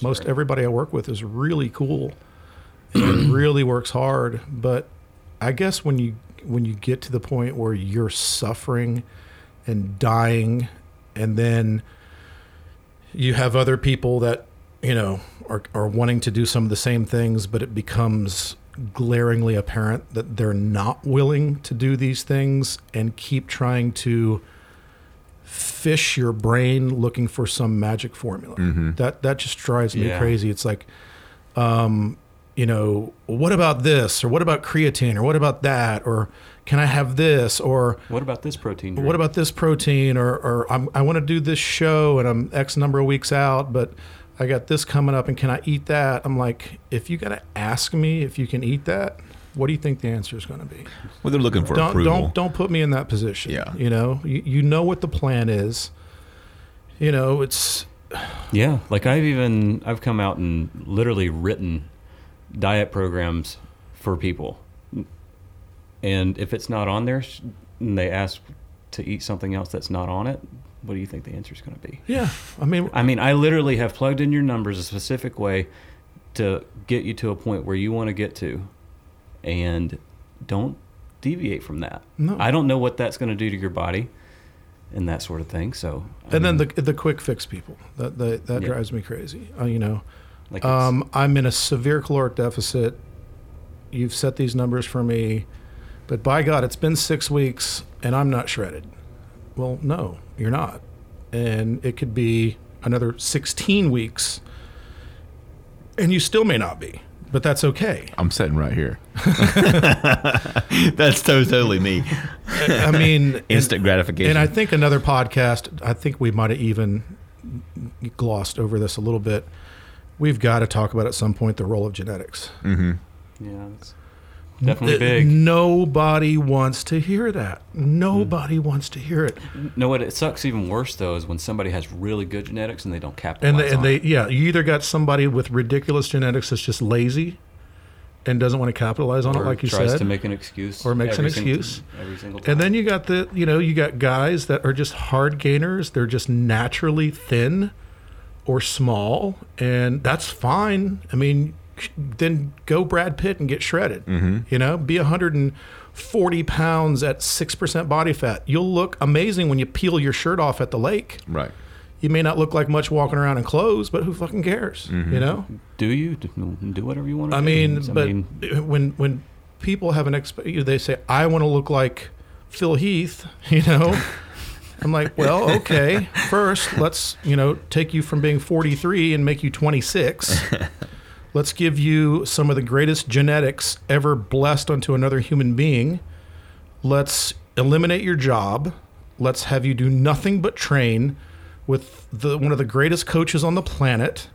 most everybody I work with is really cool and <clears throat> really works hard, but I guess when you when you get to the point where you're suffering and dying, and then you have other people that you know are, are wanting to do some of the same things but it becomes glaringly apparent that they're not willing to do these things and keep trying to fish your brain looking for some magic formula. Mhm. that that just drives me Yeah. crazy. It's like um you know what about this? Or what about creatine? Or what about that? Or can i have this? Or What about this protein? what about this protein? Or, or I'm, i want to do this show and i'm x number of weeks out but i got this coming up and can i eat that? I'm like if you got to ask me if you can eat that what do you think the answer is going to be Well, they're looking for don't approval. don't don't put me in that position Yeah. you know you, you know what the plan is you know it's <sighs> Yeah, like I've even I've come out and literally written diet programs for people, and if it's not on there, and they ask to eat something else that's not on it, what do you think the answer is going to be? yeah i mean I mean, I literally have plugged in your numbers a specific way to get you to a point where you want to get to, and don't deviate from that. No. I don't know what that's going to do to your body, and that sort of thing. So, I and then the the quick fix people that that, that Yeah. drives me crazy uh, you know like Um, I'm in a severe caloric deficit. You've set these numbers for me, but by God, it's been six weeks and I'm not shredded. Well, no, you're not. And it could be another 16 weeks and you still may not be, but that's okay. I'm sitting right here. <laughs> That's totally me. I mean, <laughs> Instant and, gratification. and I think another podcast, I think we might have even glossed over this a little bit. We've got to talk about at some point the role of genetics. mm-hmm. yeah, it's, Definitely Uh, big. Nobody wants to hear that. Nobody wants to hear it. No, what it sucks even worse though is when somebody has really good genetics and they don't capitalize And they, and on they it. yeah, you either got somebody with ridiculous genetics that's just lazy and doesn't want to capitalize on or it, like you tries said. to make an excuse, Or makes an every single- excuse. every single time. And then you got the, you know, you got guys that are just hard gainers. They're just naturally thin or small, and that's fine. I mean, then go Brad Pitt and get shredded. Mm-hmm. You know, be 140 pounds at 6% body fat. You'll look amazing when you peel your shirt off at the lake. Right. You may not look like much walking around in clothes, but who fucking cares? You mm-hmm. know? do you do, do whatever you want to I do? mean, I but mean, when when people have an exp, they say, "I want to look like Phil Heath," <laughs> you know. I'm like, well, okay. <laughs> First, let's you know take you from being 43 and make you 26. <laughs> let's give you some of the greatest genetics ever blessed onto another human being. Let's eliminate your job. Let's have you do nothing but train with the one of the greatest coaches on the planet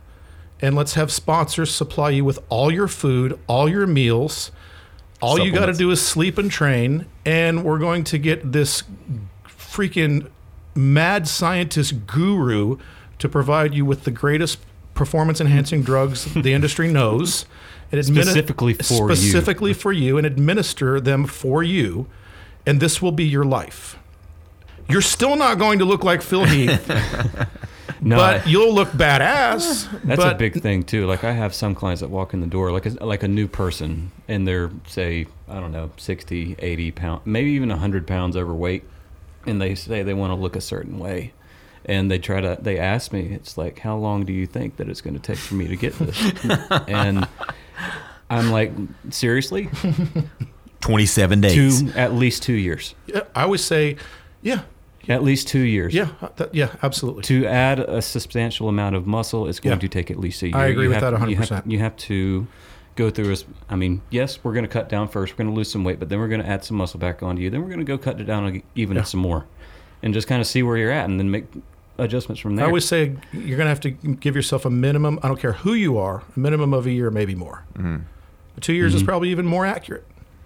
and let's have sponsors supply you with all your food, all your meals. All you got to do is sleep and train, and we're going to get this freaking mad scientist guru to provide you with the greatest performance enhancing drugs <laughs> the industry knows. And admini- Specifically for you. specifically for you, and administer them for you, and this will be your life. You're still not going to look like Phil Heath, <laughs> no, but you'll look badass. That's but a big thing too. Like I have some clients that walk in the door like a, like a new person and they're say I don't know 60, 80 pounds, maybe even 100 pounds overweight and they say they want to look a certain way. And they try to they ask me it's like how long do you think that it's going to take for me to get this? <laughs> and I'm like seriously? <laughs> 27 days. Two at least 2 years. Yeah, I would say, yeah, At least 2 years. yeah, uh, that, yeah, absolutely. to add a substantial amount of muscle, it's going Yeah. to take at least a year. I agree You with have- that You have, 100%. you have to go through. A, s- I mean, yes, we're going to cut down first. We're going to lose some weight, but then we're going to add some muscle back onto you. Then we're going to go cut it down even Yeah. some more, and just kind of see where you're at, and then make adjustments from there. I always say you're going to have to give yourself a minimum. I don't care who you are, a minimum of a year, maybe more. Two years is probably even more accurate.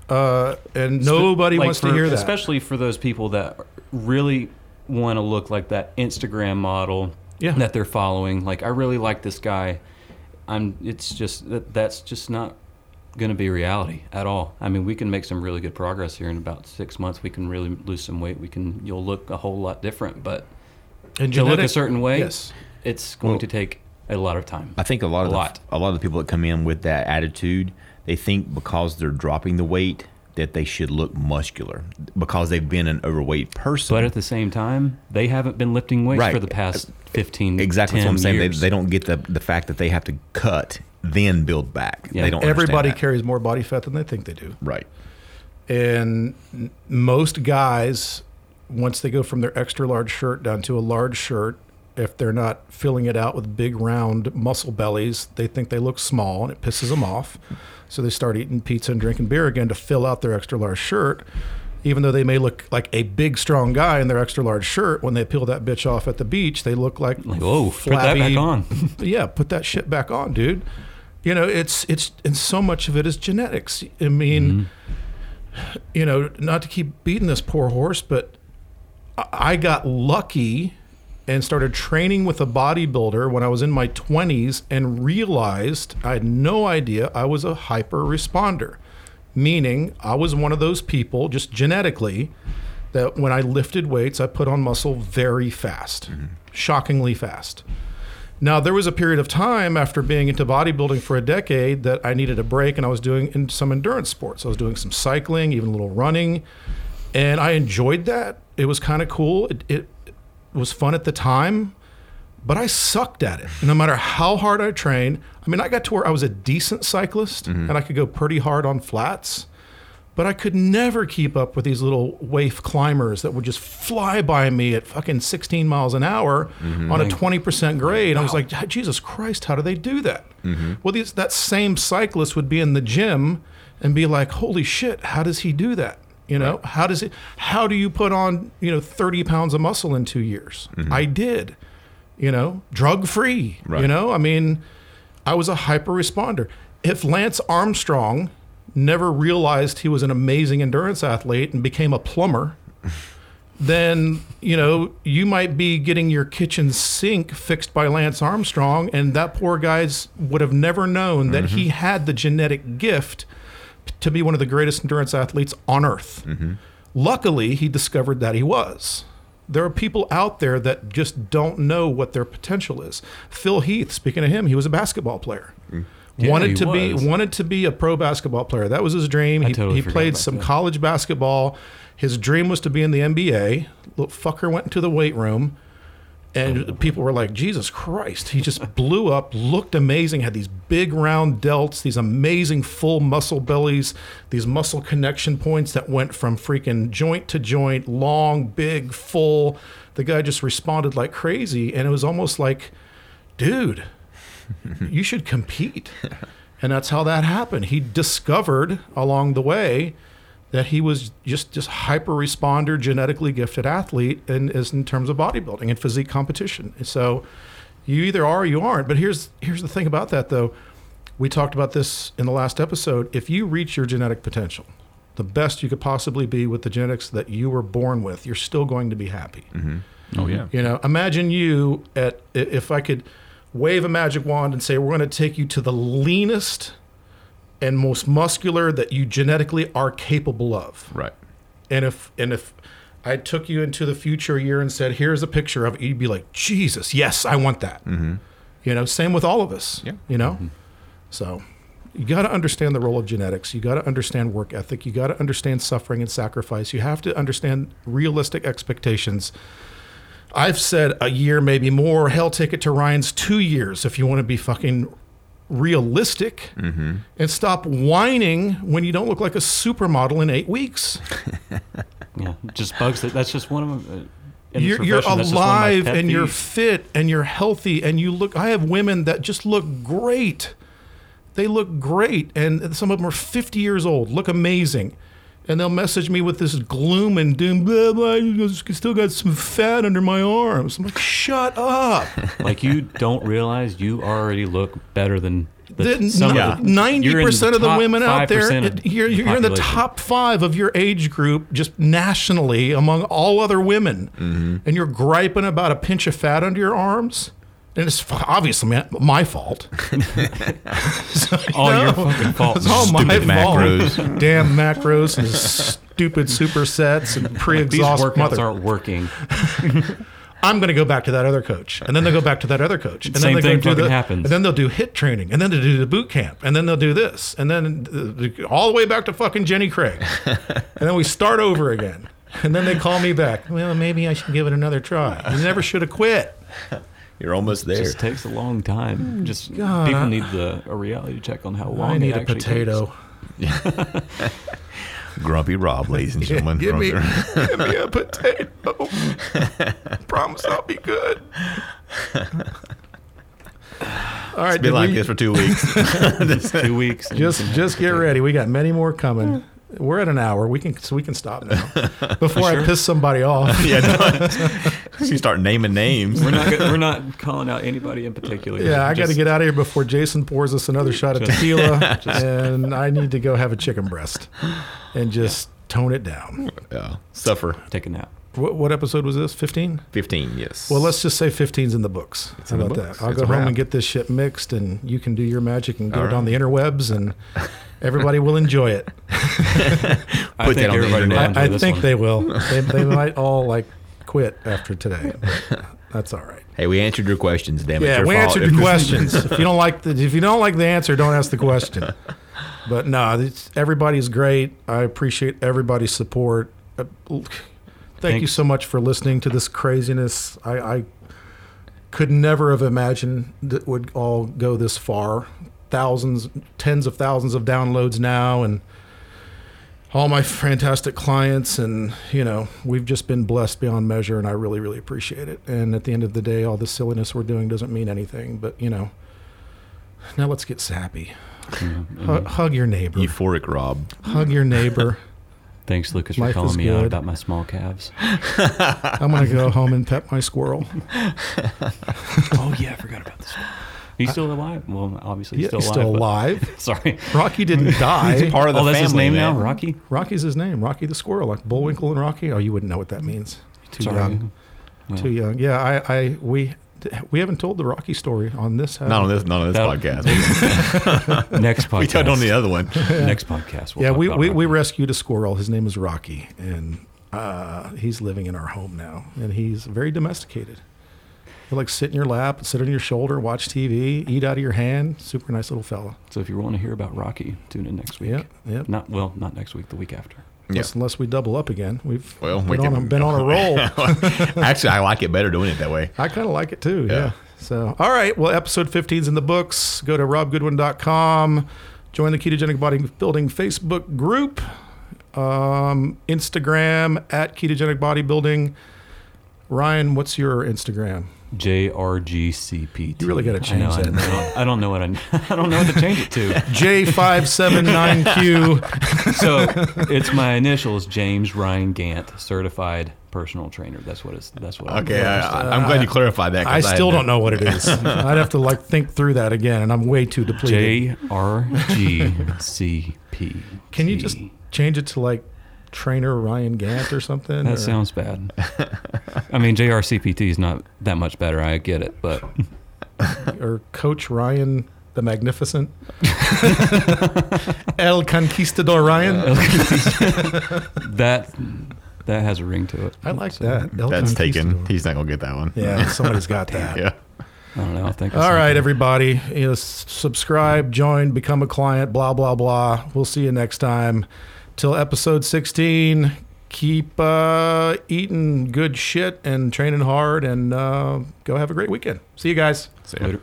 Uh, and nobody Like wants for- to hear that. especially for those people that really want to look like that Instagram model Yeah. that they're following. Like, I really like this guy. I'm. It's just that that's just not going to be reality at all. I mean, we can make some really good progress here in about six months. We can really lose some weight. We can. You'll look a whole lot different, but and to look a certain way, Yes. it's going Well, to take a lot of time. I think a lot of A the, lot. a lot of the people that come in with that attitude, they think because they're dropping the weight that they should look muscular because they've been an overweight person. But at the same time, they haven't been lifting weights Right. for the past uh, 15, exactly 10 what I'm saying. They, they don't get the the fact that they have to cut then build back. Yeah. They don't. Everybody that. carries more body fat than they think they do. right. And most guys, once they go from their extra large shirt down to a large shirt, if they're not filling it out with big round muscle bellies, they think they look small and it pisses them off. So they start eating pizza and drinking beer again to fill out their extra large shirt. Even though they may look like a big, strong guy in their extra large shirt, when they peel that bitch off at the beach, they look like, Like, whoa, put that back on. <laughs> yeah, put that shit back on, dude. You know, it's it's and so much of it is genetics. I mean, mm-hmm. you know, not to keep beating this poor horse, but I- got lucky and started training with a bodybuilder when I was in my 20s and realized I had no idea I was a hyper responder. Meaning, I was one of those people, just genetically, that when I lifted weights, I put on muscle very fast, mm-hmm. shockingly fast. Now, there was a period of time after being into bodybuilding for a decade that I needed a break and I was doing some endurance sports. I was doing some cycling, even a little running, and I enjoyed that. It was kind of cool. It, it was fun at the time, but I sucked at it. No matter how hard I trained, I mean, I got to where I was a decent cyclist mm-hmm. and I could go pretty hard on flats, but I could never keep up with these little waif climbers that would just fly by me at fucking 16 miles an hour mm-hmm. on a 20% grade. I was like, ah, Jesus Christ, how do they do that? Mm-hmm. Well, these, that same cyclist would be in the gym and be like, holy shit, how does he do that? You know, how does it, how do you put on, you know, 30 pounds of muscle in two years? Mm-hmm. I did, you know, drug free, you know, I mean, I was a hyper responder. If Lance Armstrong never realized he was an amazing endurance athlete and became a plumber, <laughs> then you know you might be getting your kitchen sink fixed by Lance Armstrong, and that poor guy's would have never known that he mm-hmm. had the genetic gift to be one of the greatest endurance athletes on earth. Mm-hmm. Luckily, he discovered that he was. There are people out there that just don't know what their potential is. Phil Heath, speaking of him, he was a basketball player. Yeah, wanted to be wanted to be a pro basketball player. That was his dream. I He, totally he played some that. college basketball. His dream was to be in the NBA. Little fucker went into the weight room, and people were like, "Jesus Christ!" He just blew up, looked amazing, had these big round delts, these amazing full muscle bellies, these muscle connection points that went from freaking joint to joint, long, big, full. The guy just responded like crazy, and it was almost like, dude, you should compete. <laughs> And that's how that happened. He discovered along the way that he was just just hyper responder, genetically gifted athlete, and is in terms of bodybuilding and physique competition. And so you either are or you aren't. But here's here's the thing about that though. We talked about this in the last episode. If you reach your genetic potential, the best you could possibly be with the genetics that you were born with, you're still going to be happy. Mm-hmm. Oh yeah. You know, imagine you at if I could wave a magic wand and say we're going to take you to the leanest and most muscular that you genetically are capable of. Right. And if and if I took you into the future year and said, "Here's a picture of it," you'd be like, "Jesus, yes, I want that." Mm-hmm. You know, same with all of us. Yeah. You know, so you got to understand the role of genetics. You got to understand work ethic. You got to understand suffering and sacrifice. You have to understand realistic expectations. I've said a year, maybe more. Hell, take it to Ryan's two years if you want to be fucking realistic Mm-hmm. and stop whining when you don't look like a supermodel in eight weeks. <laughs> Yeah, just bugs that. That's just one of them. Uh, you're, you're profession, that's just one of my alive and you're peeves. fit and you're healthy and you look i have women that just look great they look great and some of them are 50 years old look amazing and they'll message me with this gloom and doom blah blah you still got some fat under my arms i'm like shut up <laughs> like you don't realize you already look better than the, The- some of Yeah. the- Ninety you're in percent of the women out there, it- you're, you're in the top five of your age group, just nationally among all other women, Mm-hmm. and you're griping about a pinch of fat under your arms, and it's obviously my fault. So, <laughs> you <laughs> All your fucking fault. It's all my Stupid fault. macros. Damn macros and stupid supersets and pre-exhaust workouts mother. aren't working. <laughs> I'm going to go back to that other coach, and then they'll go back to that other coach, and Same then they thing go do fucking the, happens. and then they'll do hit training, and then they'll do the boot camp, and then they'll do this, and then uh, all the way back to fucking Jenny Craig, and then we start over again, and then they call me back. Well, maybe I should give it another try. You never should have quit. You're almost It there. just takes a long time. Just Hmm. God, people I- need the, a reality check on how long I it need a potato. <laughs> Grumpy Rob, ladies and <laughs> gentlemen. give me, Grumpy- <laughs> give me a potato. Promise I'll be good. All right, It's been like we- this for two weeks. Two weeks. just just get ready. We got many more coming. We're at an hour. We can so we can stop now <laughs> before I piss somebody off. <laughs> yeah, no, <laughs> you start naming names. We're not. We're not calling out anybody in particular. Yeah, I got to get out of here before Jason pours us another shot of Just- tequila, and I need to go have a chicken breast and just tone it down. Yeah. Suffer. take a nap. What, what episode was this? Fifteen. 15, yes. Well, let's just say 15's in the books. It's How in the about books. that? I'll It's go home and get this shit mixed, and you can do your magic and get All it on right. the interwebs, and everybody will enjoy it. <laughs> I think that on the everybody will internet. I, I think one. they will. <laughs> They, they might all like quit after today. but That's all right. hey, we answered your questions, damn it. Yeah, your we fault. answered your questions. <laughs> if you don't like the if you don't like the answer, don't ask the question. But no, it's, everybody's great. I appreciate everybody's support. Uh, Thank you so much for listening to this craziness. I, I could never have imagined that would all go this far. Thousands, tens of thousands of downloads now, and all my fantastic clients and you know we've just been blessed beyond measure and i really really appreciate it and at the end of the day all the silliness we're doing doesn't mean anything but you know now let's get sappy Mm-hmm. Hu- hug your neighbor Euphoric Rob. hug your neighbor <laughs> Thanks, Lucas, Life for calling is me out about my small calves. <laughs> i'm gonna go home and pet my squirrel <laughs> oh yeah, I forgot about this. He's still alive. Well, obviously he's Yeah, still he's alive. still alive. <laughs> Sorry. Rocky didn't <laughs> die. part of the Oh, that's his name man. now, Rocky. Rocky's his name. Rocky the squirrel, like Bullwinkle and Rocky. Oh, you wouldn't know what that means. Too Sorry. young. Well, Too young. Yeah, I, I, we, we haven't told the Rocky story on this. Not on this, not on this That- podcast. <laughs> Next podcast. we told on the other one. Next podcast. We'll yeah, talk we, about we, we rescued a squirrel. His name is Rocky, and uh, he's living in our home now, and he's very domesticated. He'll like sit in your lap, sit on your shoulder, watch TV, eat out of your hand. Super nice little fella. So if you want to hear about Rocky, tune in next week. Yeah, yeah. Not well, not next week. The week after. Yeah. Unless, unless we double up again. We've Well, been, we on, a, been on a roll. <laughs> Actually, I like it better doing it that way. I kind of like it too. Yeah. Yeah. So, all right. Well, episode 15 is in the books. Go to robgoodwin.com. Join the Ketogenic Bodybuilding Facebook group. Um, Instagram at Ketogenic Bodybuilding. Ryan, what's your Instagram? JRGCPT. You really gotta I know, change I that don't- I don't know what I. <laughs> I don't know what to change it to. <laughs> J579Q. <laughs> So it's my initials, James Ryan Gant, certified personal trainer. That's what it's. That's what. I'm Okay, I, I'm glad you clarified that. I still had don't know what it is. I'd have to like think through that again, and I'm way too depleted. JRGCP. Can you just change it to like trainer Ryan Gant or something? That or- sounds bad. I mean, JRCPT is not that much better. I get it, but <laughs> or Coach Ryan the Magnificent, <laughs> El Conquistador Ryan. that that has a ring to it. I like So, that. El That's taken. He's not gonna get that one. Yeah, <laughs> somebody's got that. yeah. I don't know. I think. All right, everybody, you know, subscribe, join, become a client, blah blah blah. We'll see you next time. Till episode sixteen. Keep uh, eating good shit and training hard, and uh, go have a great weekend. See you guys. So, Later.